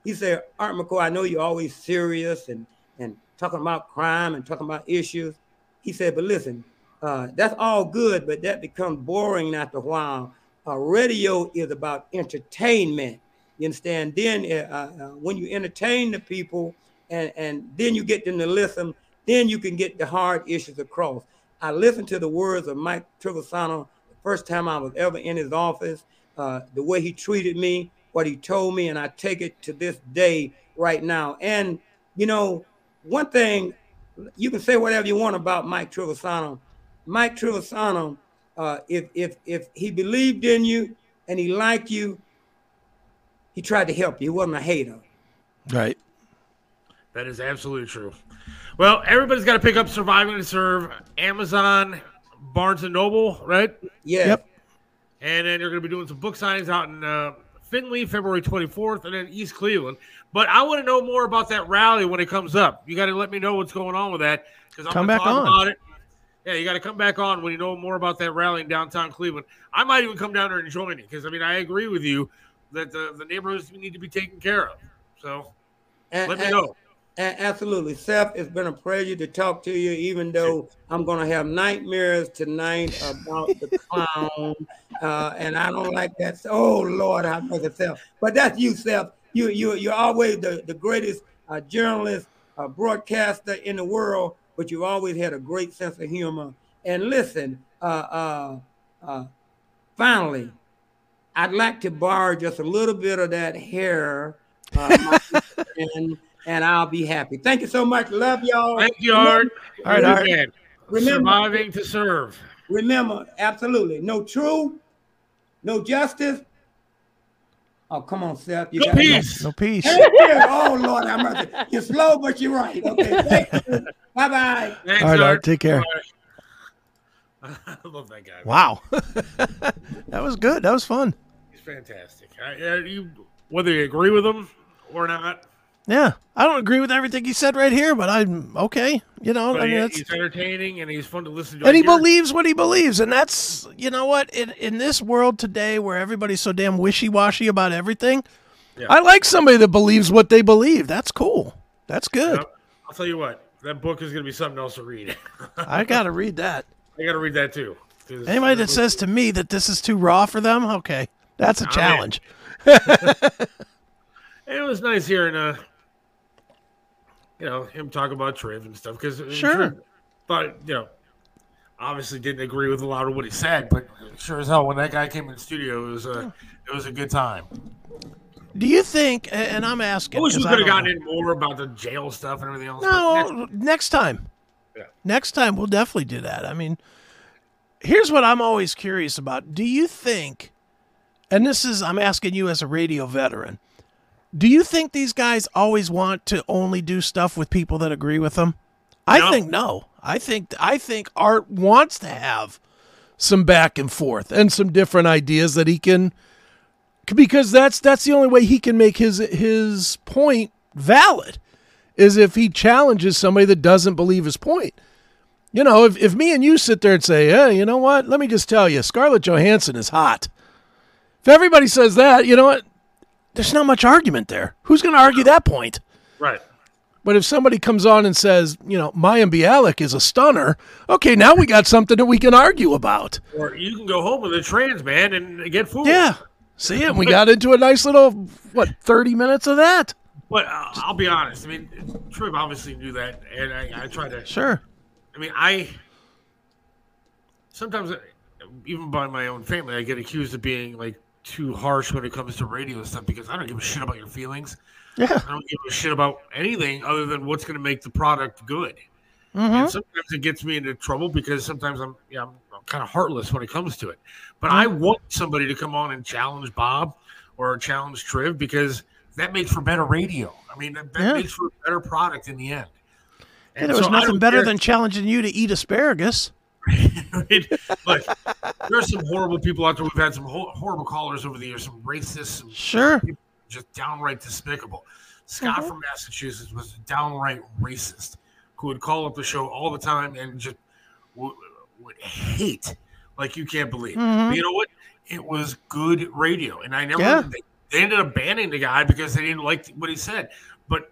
He said, "Art McCoy, I know you're always serious and and talking about crime and talking about issues." He said, "But listen, uh, that's all good, but that becomes boring after a while. Uh, radio is about entertainment. You understand? Then uh, uh, when you entertain the people, and and then you get them to listen, then you can get the hard issues across. I listened to the words of Mike Trivisonno the first time I was ever in his office, uh, the way he treated me, what he told me, and I take it to this day right now. And you know, one thing you can say whatever you want about Mike Trivisonno. Mike Trivisonno, uh, if if if he believed in you and he liked you, he tried to help you. He wasn't a hater. Right. That is absolutely true. Well, everybody's got to pick up Surviving to Serve, Amazon, Barnes and Noble, right? Yeah. Yep. And then you're going to be doing some book signings out in uh, Findlay, February 24th, and then East Cleveland. But I want to know more about that rally when it comes up. You got to let me know what's going on with that because I'm Come gonna back talk on. about it. Yeah, you got to come back on when you know more about that rally in downtown Cleveland. I might even come down there and join it because I mean I agree with you that the, the neighborhoods need to be taken care of. So And- let me and- know. A- absolutely. Seth, it's been a pleasure to talk to you, even though I'm going to have nightmares tonight about the clown. Uh, and I don't like that. Oh, Lord, I make it Seth. But that's you, Seth. You, you, you're always the, the greatest uh, journalist, uh, broadcaster in the world, but you've always had a great sense of humor. And listen, uh, uh, uh, finally, I'd like to borrow just a little bit of that hair. Uh, and, and I'll be happy. Thank you so much. Love y'all. Thank you, Art. All right, Art. Remember- surviving to serve. Remember, absolutely, no truth, no justice, Oh, come on, Seth. You No got peace. No peace. Yeah, oh Lord, I'm mercy. You're slow, but you're right. Okay, thank you. Bye bye. Thanks, All right, Art. Art, take care. Bye. I love that guy. Wow. that was good. That was fun. He's fantastic. I, you, whether you agree with him or not, Yeah. I don't agree with everything he said right here, but I'm okay. You know, but I mean, he- that's, he's entertaining and he's fun to listen to. and he I believes what he believes. And that's, you know what, in, in this world today where everybody's so damn wishy washy about everything, Yeah. I like somebody that believes what they believe. That's cool. That's good. I'll, I'll tell you what, that book is going to be something else to read. I got to read that. I got to read that too. Anybody that says to me that this is too raw for them, okay, that's a I'm challenge. it was nice hearing, uh, you know, him talk about Triv and stuff because Sure. but you know, obviously didn't agree with a lot of what he said, but sure as hell when that guy came in the studio, it was a it was a good time. Do you think? And I'm asking. I wish we could have gotten in more about the jail stuff and everything else. No, next time. Yeah. Next time we'll definitely do that. I mean, here's what I'm always curious about. Do you think and this is I'm asking you as a radio veteran. Do you think these guys always want to only do stuff with people that agree with them? I No. think no. I think I think Art wants to have some back and forth and some different ideas that he can because that's that's the only way he can make his his point valid is if he challenges somebody that doesn't believe his point. You know, if, if me and you sit there and say, hey, you know what? Let me just tell you, Scarlett Johansson is hot. If everybody says that, you know what? There's not much argument there. Who's going to argue that point? right. But if somebody comes on and says, you know, Mayim Bialik is a stunner, okay, now we got something that we can argue about. Or you can go home with a trans man and get fooled. Yeah. See, it? we got into a nice little, what, 30 minutes of that? But uh, I'll be honest. I mean, Triv obviously knew that, and I, I tried to. Sure. I mean, I sometimes, uh, even by my own family, I get accused of being like too harsh when it comes to radio stuff because I don't give a shit about your feelings. Yeah. I don't give a shit about anything other than what's going to make the product good. Mm-hmm. And sometimes it gets me into trouble because sometimes I'm, yeah, I'm, I'm kind of heartless when it comes to it. But I want somebody to come on and challenge Bob or challenge Triv because that makes for better radio. I mean, that, that Yeah. makes for a better product in the end. And there was so nothing better care- than challenging you to eat asparagus. Mean, look, there's some horrible people out there. We've had some ho- horrible callers over the years, some racists, some Sure. just downright despicable. Scott from Massachusetts was downright racist, who would call up the show all the time and just would, would hate like you can't believe. But you know what? It was good radio, and I never. Yeah. They, they ended up banning the guy because they didn't like what he said. But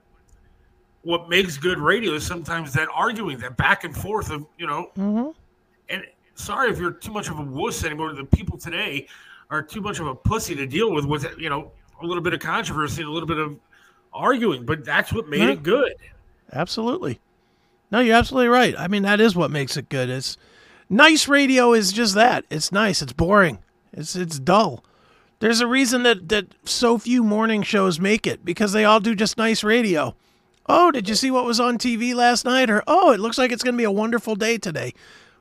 what makes good radio is sometimes that arguing, that back and forth of you know Mm-hmm. and sorry if you're too much of a wuss anymore. The people today are too much of a pussy to deal with with you know a little bit of controversy, and a little bit of arguing. But that's what made Yeah. it good. Absolutely. No, you're absolutely right. I mean, that is what makes it good. It's nice radio is just that. It's nice. It's boring. It's it's dull. There's a reason that that so few morning shows make it because they all do just nice radio. Oh, did you see what was on TV last night? Or oh, it looks like it's going to be a wonderful day today.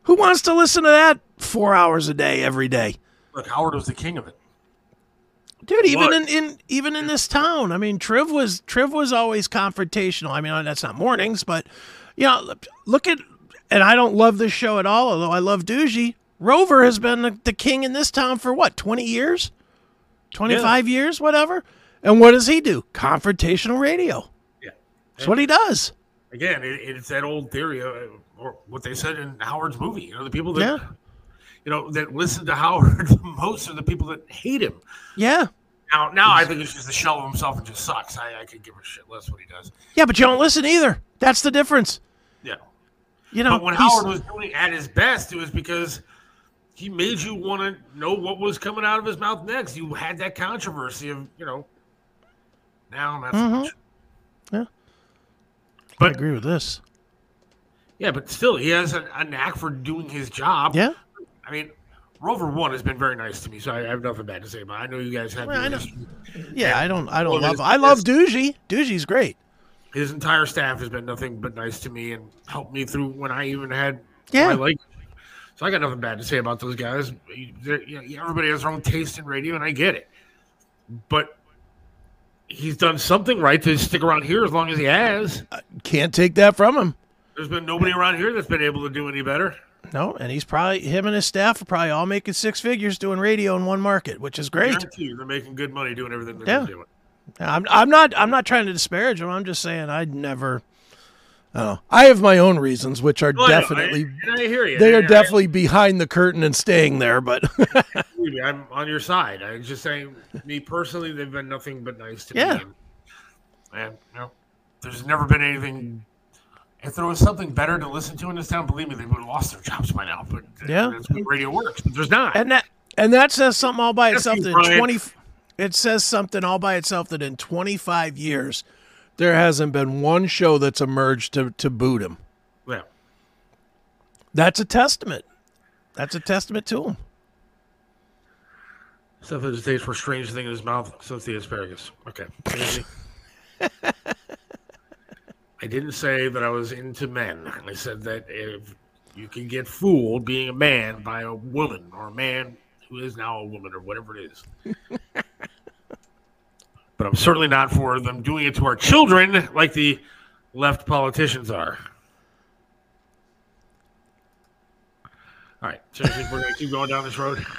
Who wants to listen to that four hours a day every day? Look, Howard was the king of it. Dude, even in, in even in this town, I mean, Triv was Triv was always confrontational. I mean, that's not mornings, but you know, look at and I don't love this show at all, although I love Duji. Rover has been the, the king in this town for what, twenty years, twenty five years, whatever. And what does he do? Confrontational radio. Yeah. That's what he does. Again, it, it's that old theory, uh, or what they said in Howard's movie. You know, the people that Yeah. you know that listen to Howard the most are the people that hate him. Yeah, Now, now I think it's just a shell of himself and just sucks. I, I could give a shit less what he does. yeah, but you don't listen either. That's the difference. You know, But when Howard was doing at his best, it was because he made you want to know what was coming out of his mouth next. You had that controversy of, you know, now not so much. Yeah. I agree with this. yeah, but still, he has a, a knack for doing his job. Yeah. I mean, Rover One has been very nice to me, so I have nothing bad to say about. it. I know you guys have. Well, I. Yeah, I don't I don't Well, love I love Duji. Duji's great. His entire staff has been nothing but nice to me and helped me through when I even had Yeah. my like. So I got nothing bad to say about those guys. They're- you know, everybody has their own taste in radio, and I get it. But he's done something right to stick around here as long as he has. Can't take that from him. There's been nobody around here that's been able to do any better. No, and he's probably him and his staff are probably all making six figures doing radio in one market, which is great. They're making good money doing everything they're Yeah. doing. I'm I'm not I'm not trying to disparage him. I'm just saying I'd never. I don't know. I have my own reasons, which are oh, well, definitely. I, I, hear you. They are I, definitely behind the curtain and staying there, but. I'm on your side. I'm just saying, me personally, they've been nothing but nice to yeah. me. And, you know, there's never been anything. If there was something better to listen to in this town, believe me, they would have lost their jobs by now. But yeah, that's what radio works. But there's not. And that and that says something all by itself. That in 20, it says something all by itself that in 25 years, there hasn't been one show that's emerged to to boot him. yeah. That's a testament. That's a testament to him. Stuff that tastes for strange thing in his mouth since the asparagus. Okay. I didn't say that I was into men. I said that if you can get fooled being a man by a woman or a man who is now a woman or whatever it is. But I'm certainly not for them doing it to our children like the left politicians are. All right. So you think we're going to keep going down this road?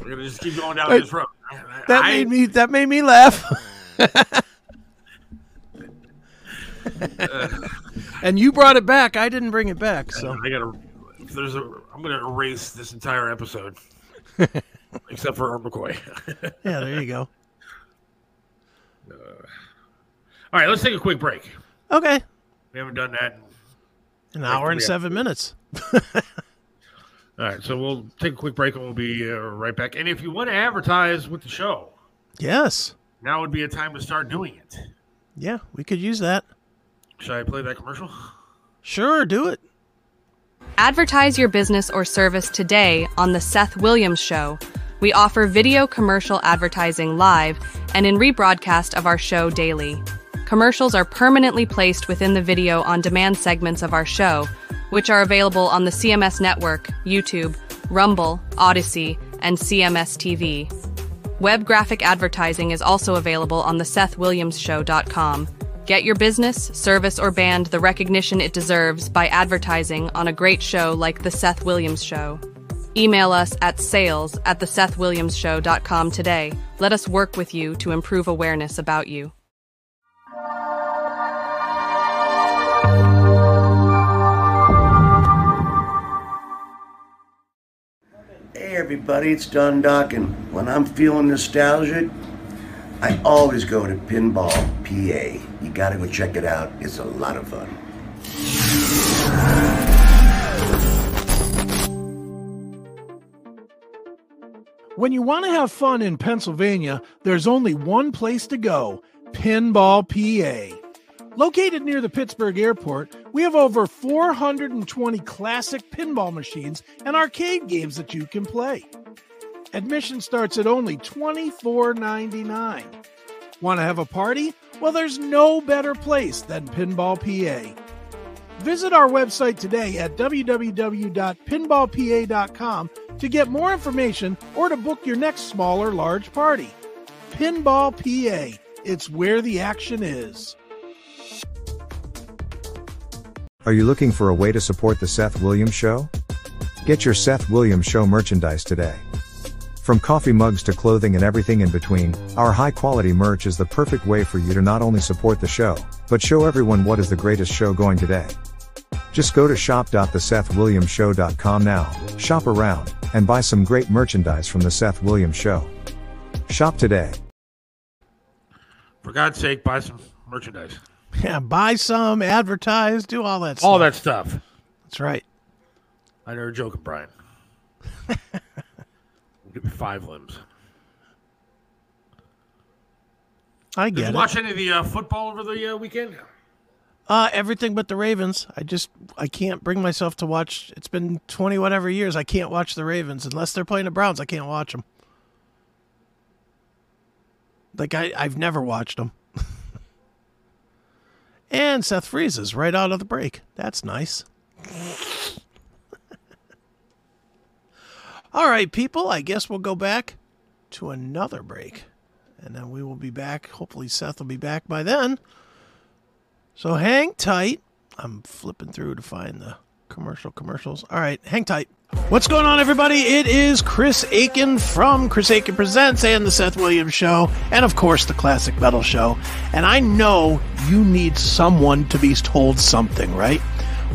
We're gonna just keep going down Wait, this road. I- I- That I- made me that made me laugh. Uh, and you brought it back. I didn't bring it back. So I gotta. There's a, I'm gonna erase this entire episode, except for Art McCoy. yeah, there you go. All right, let's take a quick break. Okay, We haven't done that. an hour and seven minutes. All right, so we'll take a quick break and we'll be uh, right back. And if you want to advertise with the show, Yes, now would be a time to start doing it. yeah, we could use that. Should I play that commercial? Sure, do it. Advertise your business or service today on The Seth Williams Show. We offer video commercial advertising live and in rebroadcast of our show daily. Commercials are permanently placed within the video on demand segments of our show, which are available on the CMS Network, YouTube, Rumble, Odysee, and CMS TV. Web graphic advertising is also available on the SethWilliamsShow.com. Get your business, service, or band the recognition it deserves by advertising on a great show like The Seth Williams Show. Email us at sales at thesethwilliamsshow.com today. Let us work with you to improve awareness about you. Hey everybody, it's Don Dock, and when I'm feeling nostalgic, I always go to Pinball PA. You gotta go check it out. It's a lot of fun. When you want to have fun in Pennsylvania, there's only one place to go Pinball PA. Located near the Pittsburgh airport, we have over 420 classic pinball machines and arcade games that you can play. Admission starts at only $24.99. Want to have a party? Well, there's no better place than Pinball PA. Visit our website today at www.pinballpa.com to get more information or to book your next small or large party. Pinball PA, it's where the action is. Are you looking for a way to support the Seth Williams Show? Get your Seth Williams Show merchandise today. From coffee mugs to clothing and everything in between, our high quality merch is the perfect way for you to not only support the show, but show everyone what is the greatest show going today. Just go to shop.thesethwilliamsshow.com now, shop around, and buy some great merchandise from the Seth Williams Show. Shop today. For God's sake, buy some merchandise. Yeah, buy some, advertise, do all that stuff. All that stuff. That's right. I know you're joking, Brian. Five limbs. I Did get you it. watch any of the uh, football over the uh, weekend? Uh, everything but the Ravens. I just I can't bring myself to watch. It's been twenty whatever years. I can't watch the Ravens unless they're playing the Browns. I can't watch them. Like I I've never watched them. and Seth freezes right out of the break. That's nice. All right, people, I guess we'll go back to another break. And then we will be back. Hopefully, Seth will be back by then. So hang tight. I'm flipping through to find the commercial commercials. All right, hang tight. What's going on, everybody? It is Chris Akin from Chris Akin Presents and the Seth Williams Show, and of course, the Classic Metal Show. And I know you need someone to be told something, right?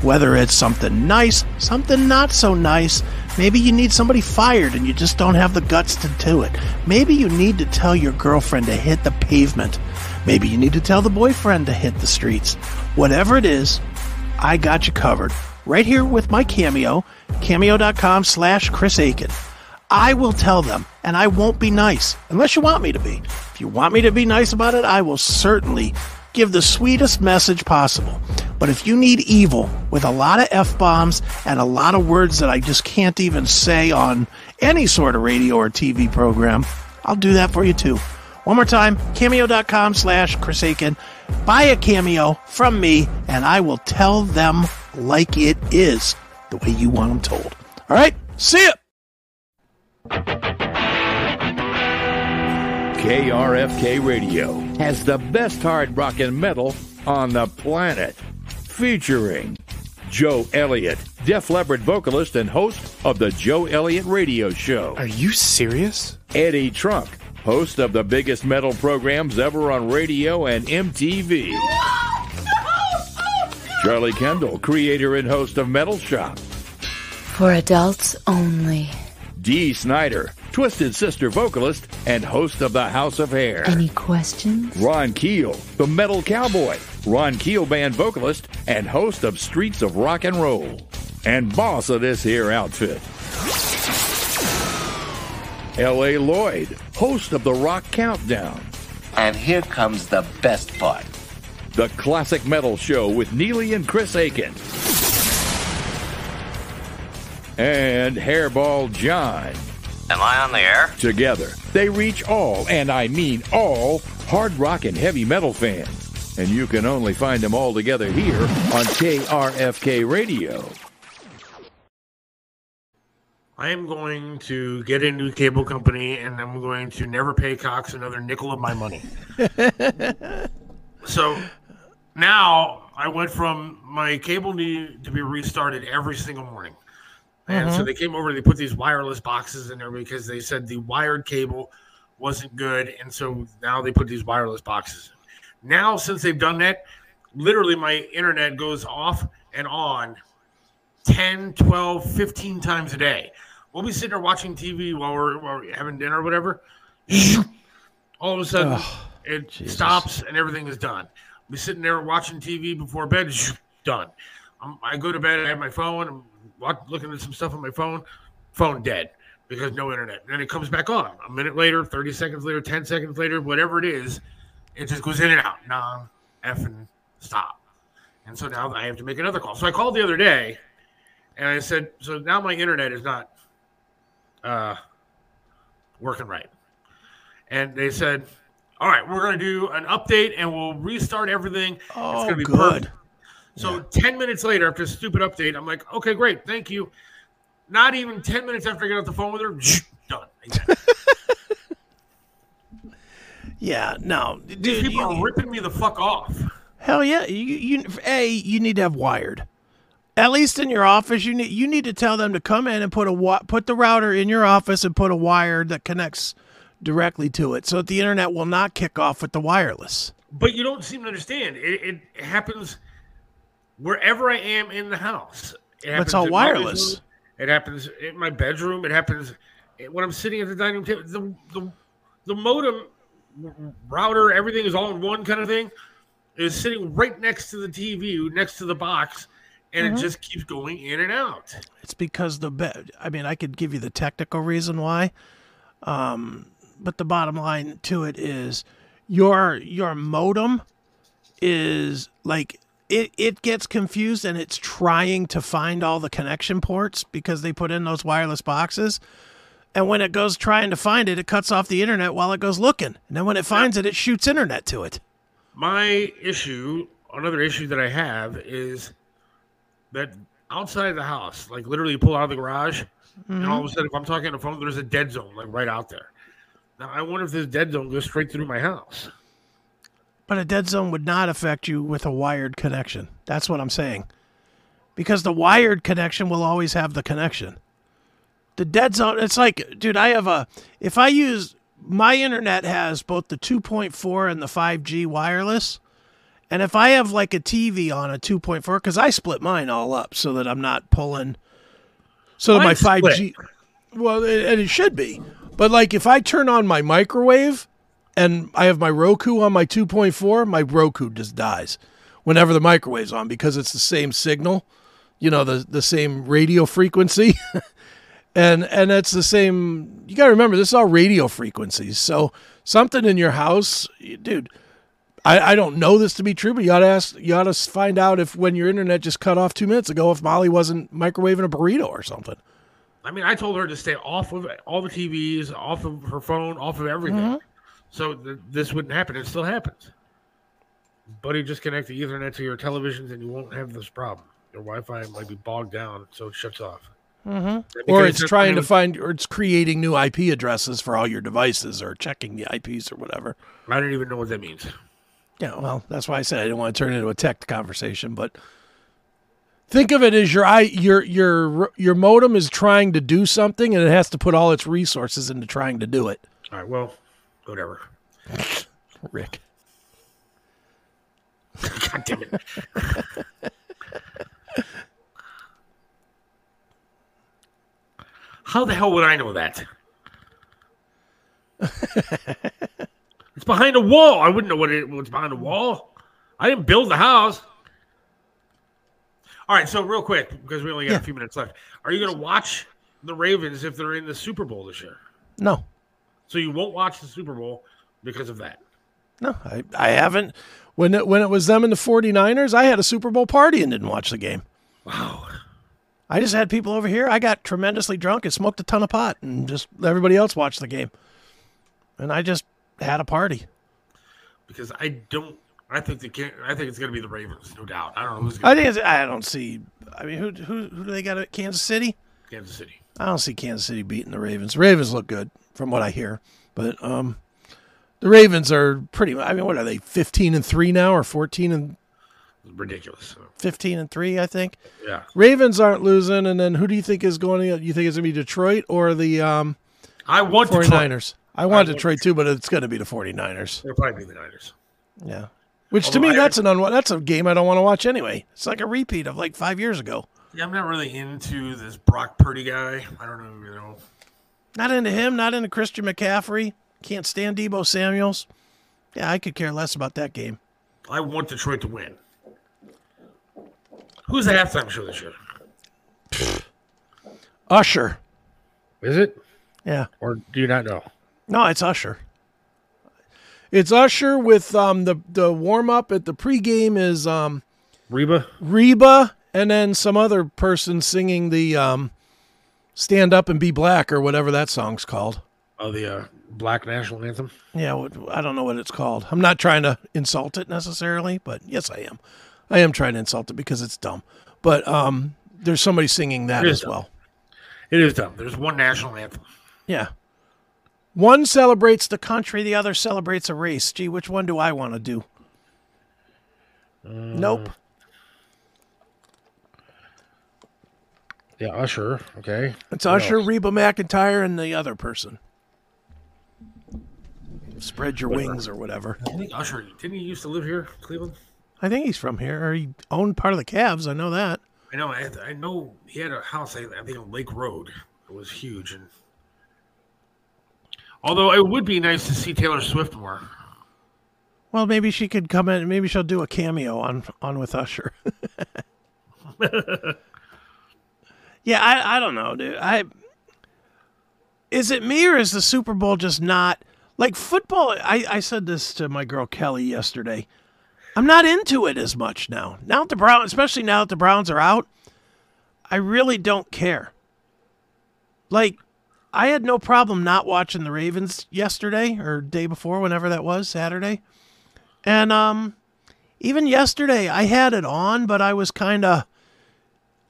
Whether it's something nice, something not so nice. Maybe you need somebody fired and you just don't have the guts to do it. Maybe you need to tell your girlfriend to hit the pavement. Maybe you need to tell the boyfriend to hit the streets. Whatever it is, I got you covered. Right here with my Cameo, cameo.com slash Chris Akin. I will tell them, and I won't be nice, unless you want me to be. If you want me to be nice about it, I will certainly give the sweetest message possible. But if you need evil with a lot of F bombs and a lot of words that I just can't even say on any sort of radio or TV program, I'll do that for you too. One more time, cameo.com slash Chris Akin. Buy a cameo from me, and I will tell them like it is, the way you want them told. All right, see ya. KRFK Radio has the best hard rock and metal on the planet. Featuring Joe Elliott, Def Leppard vocalist and host of the Joe Elliott Radio Show. Are you serious? Eddie Trunk, host of the biggest metal programs ever on radio and MTV. Charlie Kendall, creator and host of Metal Shop. For adults only. Dee Snider, Twisted Sister vocalist and host of the House of Hair. Any questions? Ron Keel, the Metal Cowboy, Ron Keel Band vocalist and host of Streets of Rock and Roll, and boss of this here outfit. L.A. Lloyd, host of the Rock Countdown, And here comes the best part. the Classic Metal Show with Neely and Chris Akin, and Hairball John. Am I on the air? Together, they reach all, and I mean all, hard rock and heavy metal fans. And you can only find them all together here on KRFK Radio. I am going to get a new cable company and I'm going to never pay Cox another nickel of my money. so now I went from my cable need to be restarted every single morning. And so Mhm. they came over, they put these wireless boxes in there because they said the wired cable wasn't good. And so now they put these wireless boxes. Now, since they've done that, literally my internet goes off and on 10, 12, 15 times a day. We'll be sitting there watching TV while we're, while we're having dinner or whatever. All of a sudden, it stops and everything is done. We'll be sitting there watching TV before bed, done. Um, I go to bed, I have my phone, I'm looking at some stuff on my phone, phone dead because no internet. Then it comes back on a minute later, 30 seconds later, 10 seconds later, whatever it is, it just goes in and out. Non effing stop. And so now I have to make another call. So I called the other day and I said, so now my internet is not uh, working right. And they said, all right, we're going to do an update and we'll restart everything. Oh, it's going to be good. perfect. So 10 minutes later, after a stupid update, I'm like, okay, great. Thank you. Not even 10 minutes after I get off the phone with her, done. Yeah, no, These people You, are ripping me the fuck off. hell yeah, you, you a you need to have wired. At least in your office, you need you need to tell them to come in and put a put the router in your office and put a wire that connects directly to it, so that the internet will not kick off with the wireless. But you don't seem to understand. It, it happens wherever I am in the house. It happens all wireless. It happens in my bedroom. It happens when I'm sitting at the dining room table. The, the, the modem router, everything is all in one kind of thing, is sitting right next to the TV, next to the box, and Mhm. it just keeps going in and out. It's because the bed. I mean, I could give you the technical reason why, um, but the bottom line to it is your your modem is like it it gets confused and it's trying to find all the connection ports because they put in those wireless boxes. And when it goes trying to find it, it cuts off the internet while it goes looking. And then when it finds it, it shoots internet to it. My issue, another issue that I have is that outside the house, like literally pull out of the garage, And all of a sudden, if I'm talking on the phone, there's a dead zone like right out there. Now I wonder if this dead zone goes straight through my house. But a dead zone would not affect you with a wired connection. That's what I'm saying. Because the wired connection will always have the connection. The dead zone, it's like, dude, I have a, if I use, my internet has both the 2.4 and the 5G wireless. And if I have like a TV on a 2.4, because I split mine all up so that I'm not pulling, so my 5G, well, and it should be. But like if I turn on my microwave and I have my Roku on my 2.4, my Roku just dies whenever the microwave's on because it's the same signal, you know, the the same radio frequency. and and it's the same you got to remember this is all radio frequencies. So something in your house, dude, I, I don't know this to be true, but you ought to ask, you ought to find out if when your internet just cut off two minutes ago, if Molly wasn't microwaving a burrito or something. I mean, I told her to stay off of all the TVs, off of her phone, off of everything, Mhm. So th- this wouldn't happen. It still happens. Buddy, just connect the Ethernet to your televisions, and you won't have this problem. Your Wi-Fi might be bogged down, so it shuts off. Mm-hmm. Or it's trying kind to of- find, or it's creating new IP addresses for all your devices, or checking the IPs or whatever. I don't even know what that means. Yeah, well, that's why I said I didn't want to turn it into a tech conversation, but think of it as your i your your your modem is trying to do something, and it has to put all its resources into trying to do it. All right, well, whatever. Rick. God damn it. How the hell would I know that? it's behind a wall. I wouldn't know what it was behind a wall. I didn't build the house. All right, so real quick, because we only got Yeah. a few minutes left. Are you going to watch the Ravens if they're in the Super Bowl this year? No, So you won't watch the Super Bowl because of that. no, I I haven't. When it when it was them and the 49ers, I had a Super Bowl party and didn't watch the game. Wow. I just had people over here. I got tremendously drunk and smoked a ton of pot, and just everybody else watched the game. And I just had a party. Because I don't. I think the I think it's going to be the Ravens, no doubt. I don't know who's going I think it's, I don't see. I mean, who who who do they got at Kansas City? Kansas City. I don't see Kansas City beating the Ravens. Ravens look good from what I hear, but um, the Ravens are pretty. I mean, what are they? Fifteen and three now, or fourteen and ridiculous. fifteen and three? I think. Yeah. Ravens aren't losing, and then who do you think is going? To, you think it's going to be Detroit or the um, I want 49ers? Detroit. I want Detroit too, but it's going to be the 49ers. It'll probably be the Niners. Yeah. Which to me, I- that's an un- that's a game I don't want to watch anyway. It's like a repeat of like five years ago. Yeah, I'm not really into this Brock Purdy guy. I don't know, you know. Not into him. Not into Christian McCaffrey. Can't stand Deebo Samuel's. Yeah, I could care less about that game. I want Detroit to win. Who's the halftime show this year? Usher. Is it? Yeah. Or do you not know? No, it's Usher. It's Usher with um the the warm up at the pregame is um Reba. Reba and then some other person singing the um Stand Up and Be Black or whatever that song's called. Oh, the uh, Black National Anthem. Yeah, I don't know what it's called. I'm not trying to insult it necessarily, but yes, I am. I am trying to insult it because it's dumb. But um, there's somebody singing that as dumb. well. It is dumb. There's one national anthem. Yeah. One celebrates the country, the other celebrates a race. Gee, which one do I want to do? Nope. Yeah, Usher. Okay. It's What Usher, else? Reba McEntire, and the other person. Spread your wings or whatever. I think Usher didn't he used to live here, Cleveland? I think he's from here, or he owned part of the Cavs. I know that. I know. I, I know he had a house. I, I think on Lake Road. It was huge, and although it would be nice to see Taylor Swift more. Well, maybe she could come in. Maybe she'll do a cameo on on with Usher. yeah, I I don't know, dude. I is it me or is the Super Bowl just not like football? I I said this to my girl Kelly yesterday. I'm not into it as much now. Now that the Browns, especially now that the Browns are out, I really don't care. Like, I had no problem not watching the Ravens yesterday or day before, whenever that was, Saturday. And um even yesterday I had it on, but I was kind of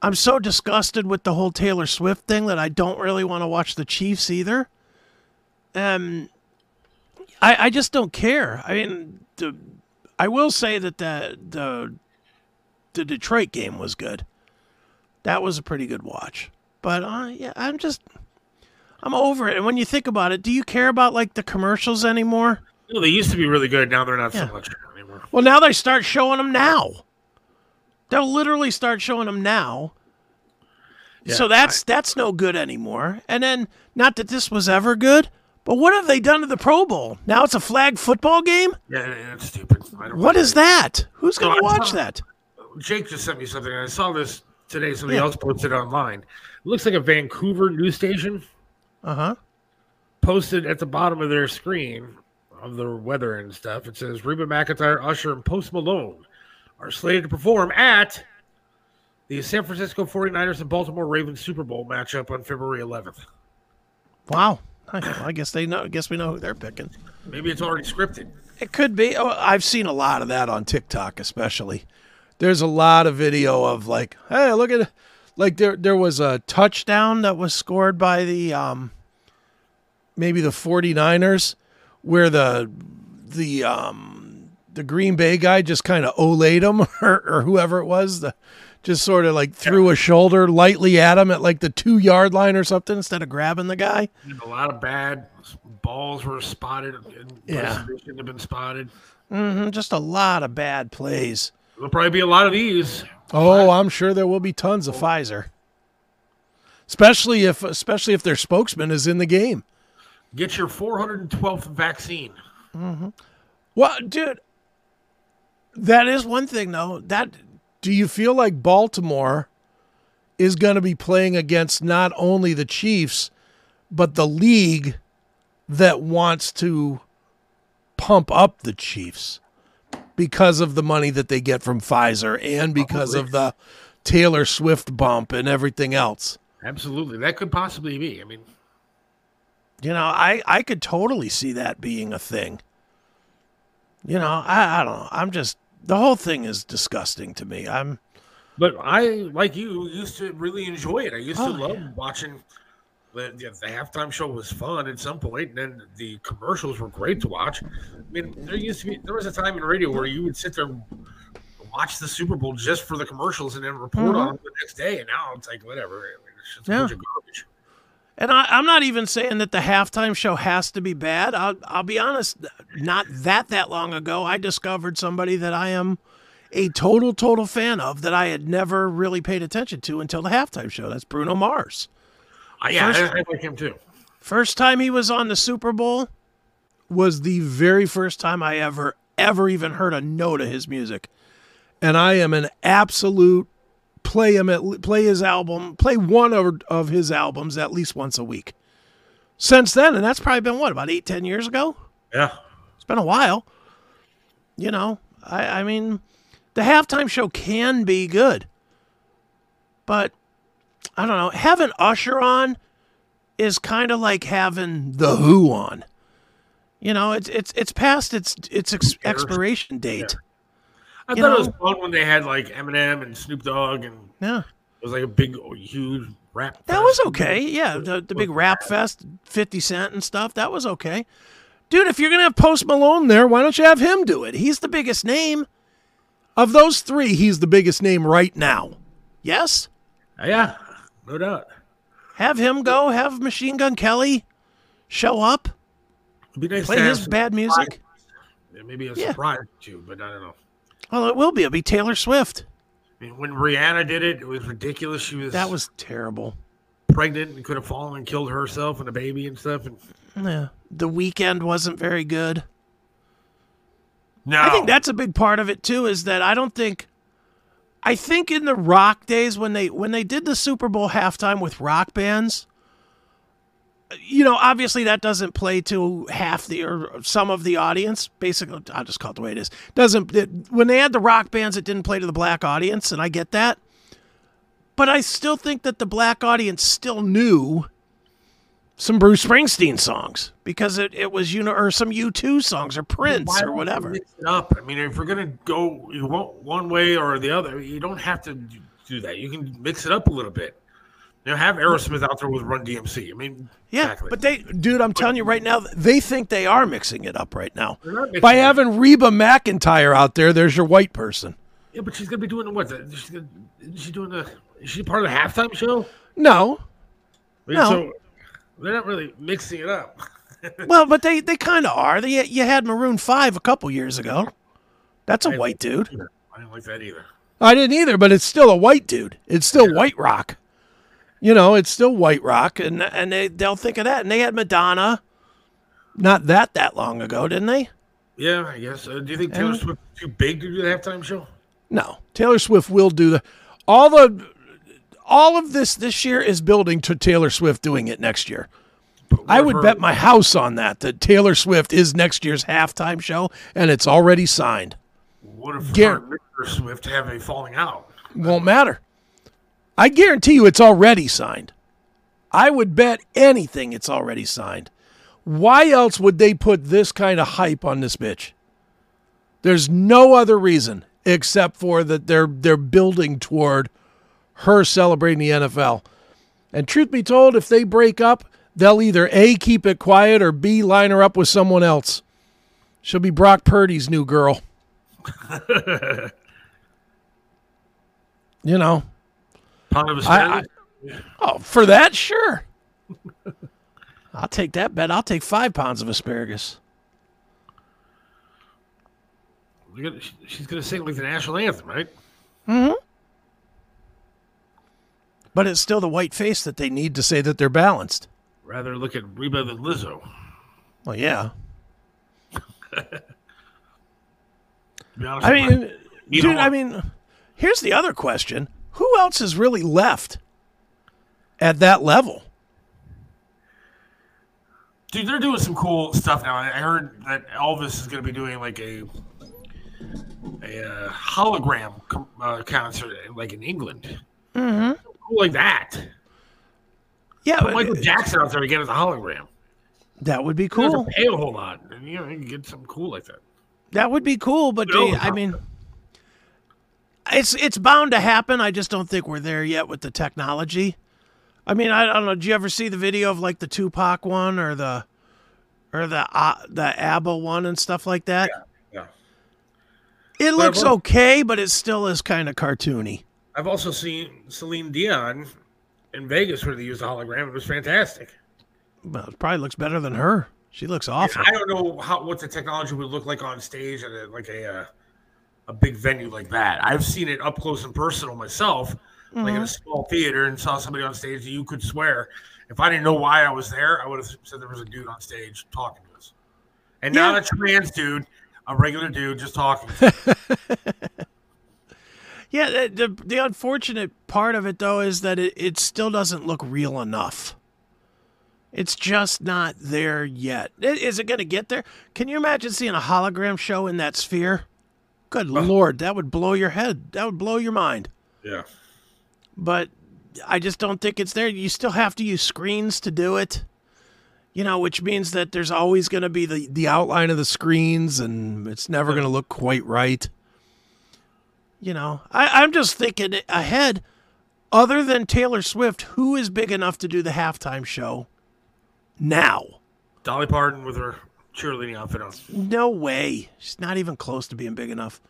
I'm so disgusted with the whole Taylor Swift thing that I don't really want to watch the Chiefs either. Um, I I just don't care. I mean, the I will say that the the the Detroit game was good. That was a pretty good watch. But uh, yeah, I'm just I'm over it. And when you think about it, do you care about like the commercials anymore? Know, they used to be really good. Now they're not Yeah. so much anymore. Well, now they start showing them now. They'll literally start showing them now. Yeah, so that's that's no good anymore. And then, not that this was ever good, but what have they done to the Pro Bowl? Now it's a flag football game. Yeah, it's stupid. I don't What is that? Who's going to I watch saw- that? Jake just sent me something, and I saw this today. Somebody Yeah. else posted it online. It looks like a Vancouver news station Uh huh. posted at the bottom of their screen of the weather and stuff. It says Reba McEntire, Usher, and Post Malone are slated to perform at the San Francisco 49ers and Baltimore Ravens Super Bowl matchup on February 11th. Wow. I, guess they know. I guess we know who they're picking. Maybe it's already scripted. It could be. Oh, I've seen a lot of that on TikTok, especially. There's a lot of video of like, hey, look at, like there there was a touchdown that was scored by the um, maybe the 49ers, where the the um the Green Bay guy just kind of olayed him or, or whoever it was, the just sort of like threw a shoulder lightly at him at like the two yard line or something instead of grabbing the guy. A lot of bad balls were spotted. And Yeah. shouldn't have been spotted. Mm-hmm, just a lot of bad plays. There'll probably be a lot of these. Oh, I'm sure there will be tons of Pfizer. Especially if especially if their spokesman is in the game. Get your 412th vaccine. Mm-hmm. Well, dude, that is one thing though. That do you feel like Baltimore is going to be playing against not only the Chiefs but the league that wants to pump up the Chiefs because of the money that they get from Pfizer and because of the Taylor Swift bump and everything else. Absolutely. That could possibly be. I mean, You know, I I could totally see that being a thing. You know, I I don't know. I'm just the whole thing is disgusting to me. I'm But I, like you, used to really enjoy it. I used to Oh, love watching the, the, the halftime show was fun at some point, and then the commercials were great to watch. I mean, there used to be there was a time in radio where you would sit there and watch the Super Bowl just for the commercials and then report on Mhm. it the next day. And now it's like whatever. It's just a Yeah. bunch of garbage. And I, I'm not even saying that the halftime show has to be bad. I'll I'll be honest. Not that that long ago, I discovered somebody that I am a total total fan of that I had never really paid attention to until the halftime show. That's Bruno Mars. Uh, yeah, First- I like him too. First time he was on the Super Bowl was the very first time I ever, ever even heard a note of his music. And I am an absolute play him at play his album, play one of, of his albums at least once a week. Since then, and that's probably been what, about eight, ten years ago? Yeah. It's been a while. You know, I, I mean, the halftime show can be good. But I don't know. Having Usher on is kind of like having The Who on. You know, it's it's it's past its its ex- expiration date. I You thought it was fun when they had like Eminem and Snoop Dogg, and Yeah. it was like a big, oh, huge rap. That was okay. Yeah, the, the big rap fest, 50 Cent and stuff, that was okay. Dude, if you're going to have Post Malone there, why don't you have him do it? He's the biggest name. Of those three, he's the biggest name right now. Yes? Uh, yeah, no doubt. Have him go, have Machine Gun Kelly show up, It'd be nice play to his bad music. maybe a Yeah. surprise too, but I don't know. Well, it will be. It'll be Taylor Swift. I mean, when Rihanna did it, it was ridiculous. She was That was terrible. pregnant and could have fallen and killed herself and a baby and stuff. And Yeah. The Weeknd wasn't very good. no, I think that's a big part of it too. Is that I don't think, I think in the rock days when they when they did the Super Bowl halftime with rock bands, you know, obviously that doesn't play to half the or some of the audience. Basically, I'll just call it the way it is. Doesn't it, when they had the rock bands, it didn't play to the black audience, and I get that. But I still think that the black audience still knew some Bruce Springsteen songs because it, it was you know or some U two songs or Prince Why or whatever. Mix it up. I mean, if we're gonna go you want one way or the other, you don't have to do that. You can mix it up a little bit. Know, have Aerosmith out there with Run DMC. I mean, Yeah, exactly. but they, dude, I'm telling you right now, they think they are mixing it up right now. They're not mixing By having Reba McEntire out there, there's your white person. yeah, but she's gonna be doing what? She's gonna, she doing the? Is she part of the halftime show? No, I mean, No. So they're not really mixing it up. well, but they, they kind of are. They, you had Maroon Five a couple years ago. That's a I white dude. I didn't like that either. I didn't either, but it's still a white dude. It's still white rock. You know, it's still white rock, and and they they'll think of that. And they had Madonna, not that that long ago, didn't they? Yeah, I guess. Uh, do you think Taylor And- Swift too big to do the halftime show? No, Taylor Swift will do the all the all of this this year is building to Taylor Swift doing it next year. I would her- bet my house on that that Taylor Swift is next year's halftime show, and it's already signed. What if Gar- Taylor Swift have a falling out? Won't matter. I guarantee you it's already signed. I would bet anything it's already signed. Why else would they put this kind of hype on this bitch? There's no other reason except for that they're they're building toward her celebrating the NFL. And truth be told, if they break up, they'll either A keep it quiet or B line her up with someone else. She'll be Brock Purdy's new girl. you know. Pound of I, asparagus? I, oh, for that, sure. I'll take that bet. I'll take five pounds of asparagus. Gonna- She's going to sing like the national anthem, right? Mm-hmm. But it's still the white face that they need to say that they're balanced. Rather look at Reba than Lizzo. Well, yeah. To be honest I mean, dude, I mean, here's the other question. Who else is really left at that level? Dude, they're doing some cool stuff now. I heard that Elvis is going to be doing like a a uh, hologram com- uh, concert, like in England. Mm-hmm. Cool like that. Yeah, but Michael Jackson out there again as a hologram. that would be cool. pay a whole lot, and you know you can get something cool like that. That would be cool, but they, I mean, it's it's bound to happen. I just don't think we're there yet with the technology. I mean, I, I don't know. Did you ever see the video of like the Tupac one or the or the uh, the ABBA one and stuff like that? Yeah. It But looks I've okay, but it still is kind of cartoony. I've also seen Celine Dion in Vegas where they used a hologram. It was fantastic. Well, it probably looks better than her. She looks awful. I don't know how what the technology would look like on stage at a, like a uh, a big venue like that. I've seen it up close and personal myself, like in a Mhm. small theater, and saw somebody on stage that you could swear. If I didn't know why I was there, I would have said there was a dude on stage talking to us, and not a trans dude, a regular dude just talking. Yeah, the, the the unfortunate part of it though is that it, it still doesn't look real enough. It's just not there yet. Is it going to get there? Can you imagine seeing a hologram show in that sphere? Good lord, that would blow your head. That would blow your mind. yeah. But I just don't think it's there. You still have to use screens to do it. You know, which means that there's always going to be the, the outline of the screens and it's never going to look quite right. You know, I, I'm just thinking ahead. Other than Taylor Swift, who is big enough to do the halftime show now? Dolly Parton with her cheerleading outfit on, No way. She's not even close to being big enough.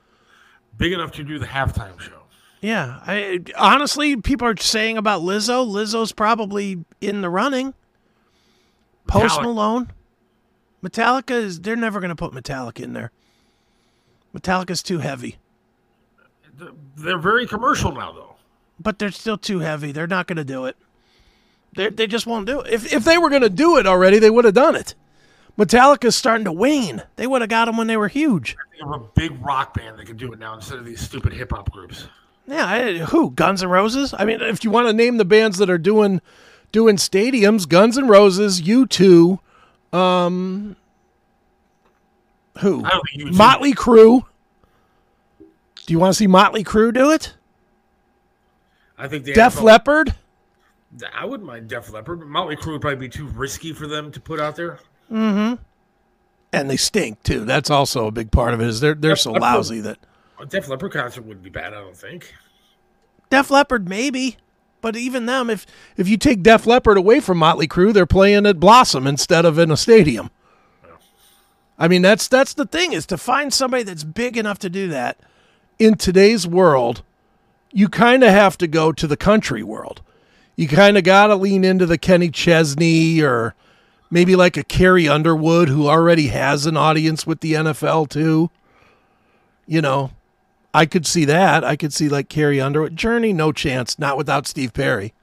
big enough to do the halftime show. Yeah, I honestly, people are saying about Lizzo. Lizzo's probably in the running. Post Metallica. Malone, Metallica is. They're never going to put Metallica in there. Metallica's too heavy, They're very commercial now, though. but they're still too heavy. They're not going to do it. They they just won't do it. If if they were going to do it already, they would have done it. Metallica's starting to wane. They would have got them when they were huge. A big rock band that could do it now instead of these stupid hip hop groups. Yeah, I, who? Guns N' Roses? I mean, if you want to name the bands that are doing doing stadiums, Guns N' Roses, U2, um who? I don't think U2 Motley Crue. Do you want to see Motley Crue do it? I think the Def NFL Leppard? I wouldn't mind Def Leppard, but Motley Crue would probably be too risky for them to put out there. Mm-hmm. And they stink too. That's also a big part of it. Is they're they're Def so Leppard- lousy that A Def Leppard concert wouldn't be bad, I don't think. Def Leppard, maybe. But even them, if if you take Def Leppard away from Motley Crue, they're playing at Blossom instead of in a stadium. I mean, that's that's the thing is to find somebody that's big enough to do that in today's world. You kind of have to go to the country world. You kind of got to lean into the Kenny Chesney or maybe like a Carrie Underwood who already has an audience with the NFL too. You know, I could see that. I could see like Carrie Underwood. Journey, no chance, not without Steve Perry.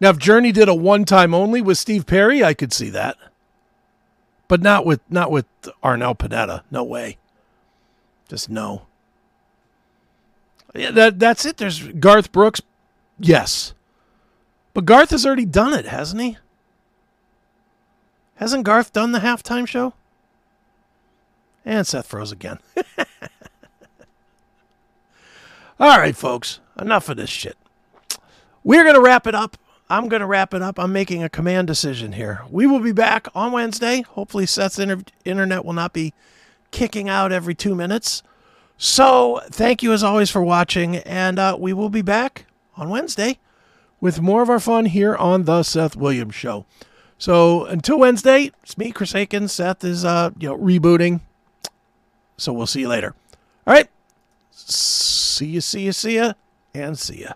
Now, if Journey did a one time only with Steve Perry, I could see that. But not with not with Arnel Pineda. No way. Just no. Yeah, that that's it. There's Garth Brooks. Yes. But Garth has already done it, hasn't he? Hasn't Garth done the halftime show? And Seth froze again. All right, folks, enough of this shit. We're going to wrap it up. I'm going to wrap it up. I'm making a command decision here. We will be back on Wednesday. Hopefully, Seth's inter- internet will not be kicking out every two minutes. So, thank you as always for watching, and uh, we will be back on Wednesday with more of our fun here on the Seth Williams Show. So, until Wednesday, it's me, Chris Akin. Seth is, uh, you know, rebooting. So, we'll see you later. All right. See you, see you, see ya, and see ya.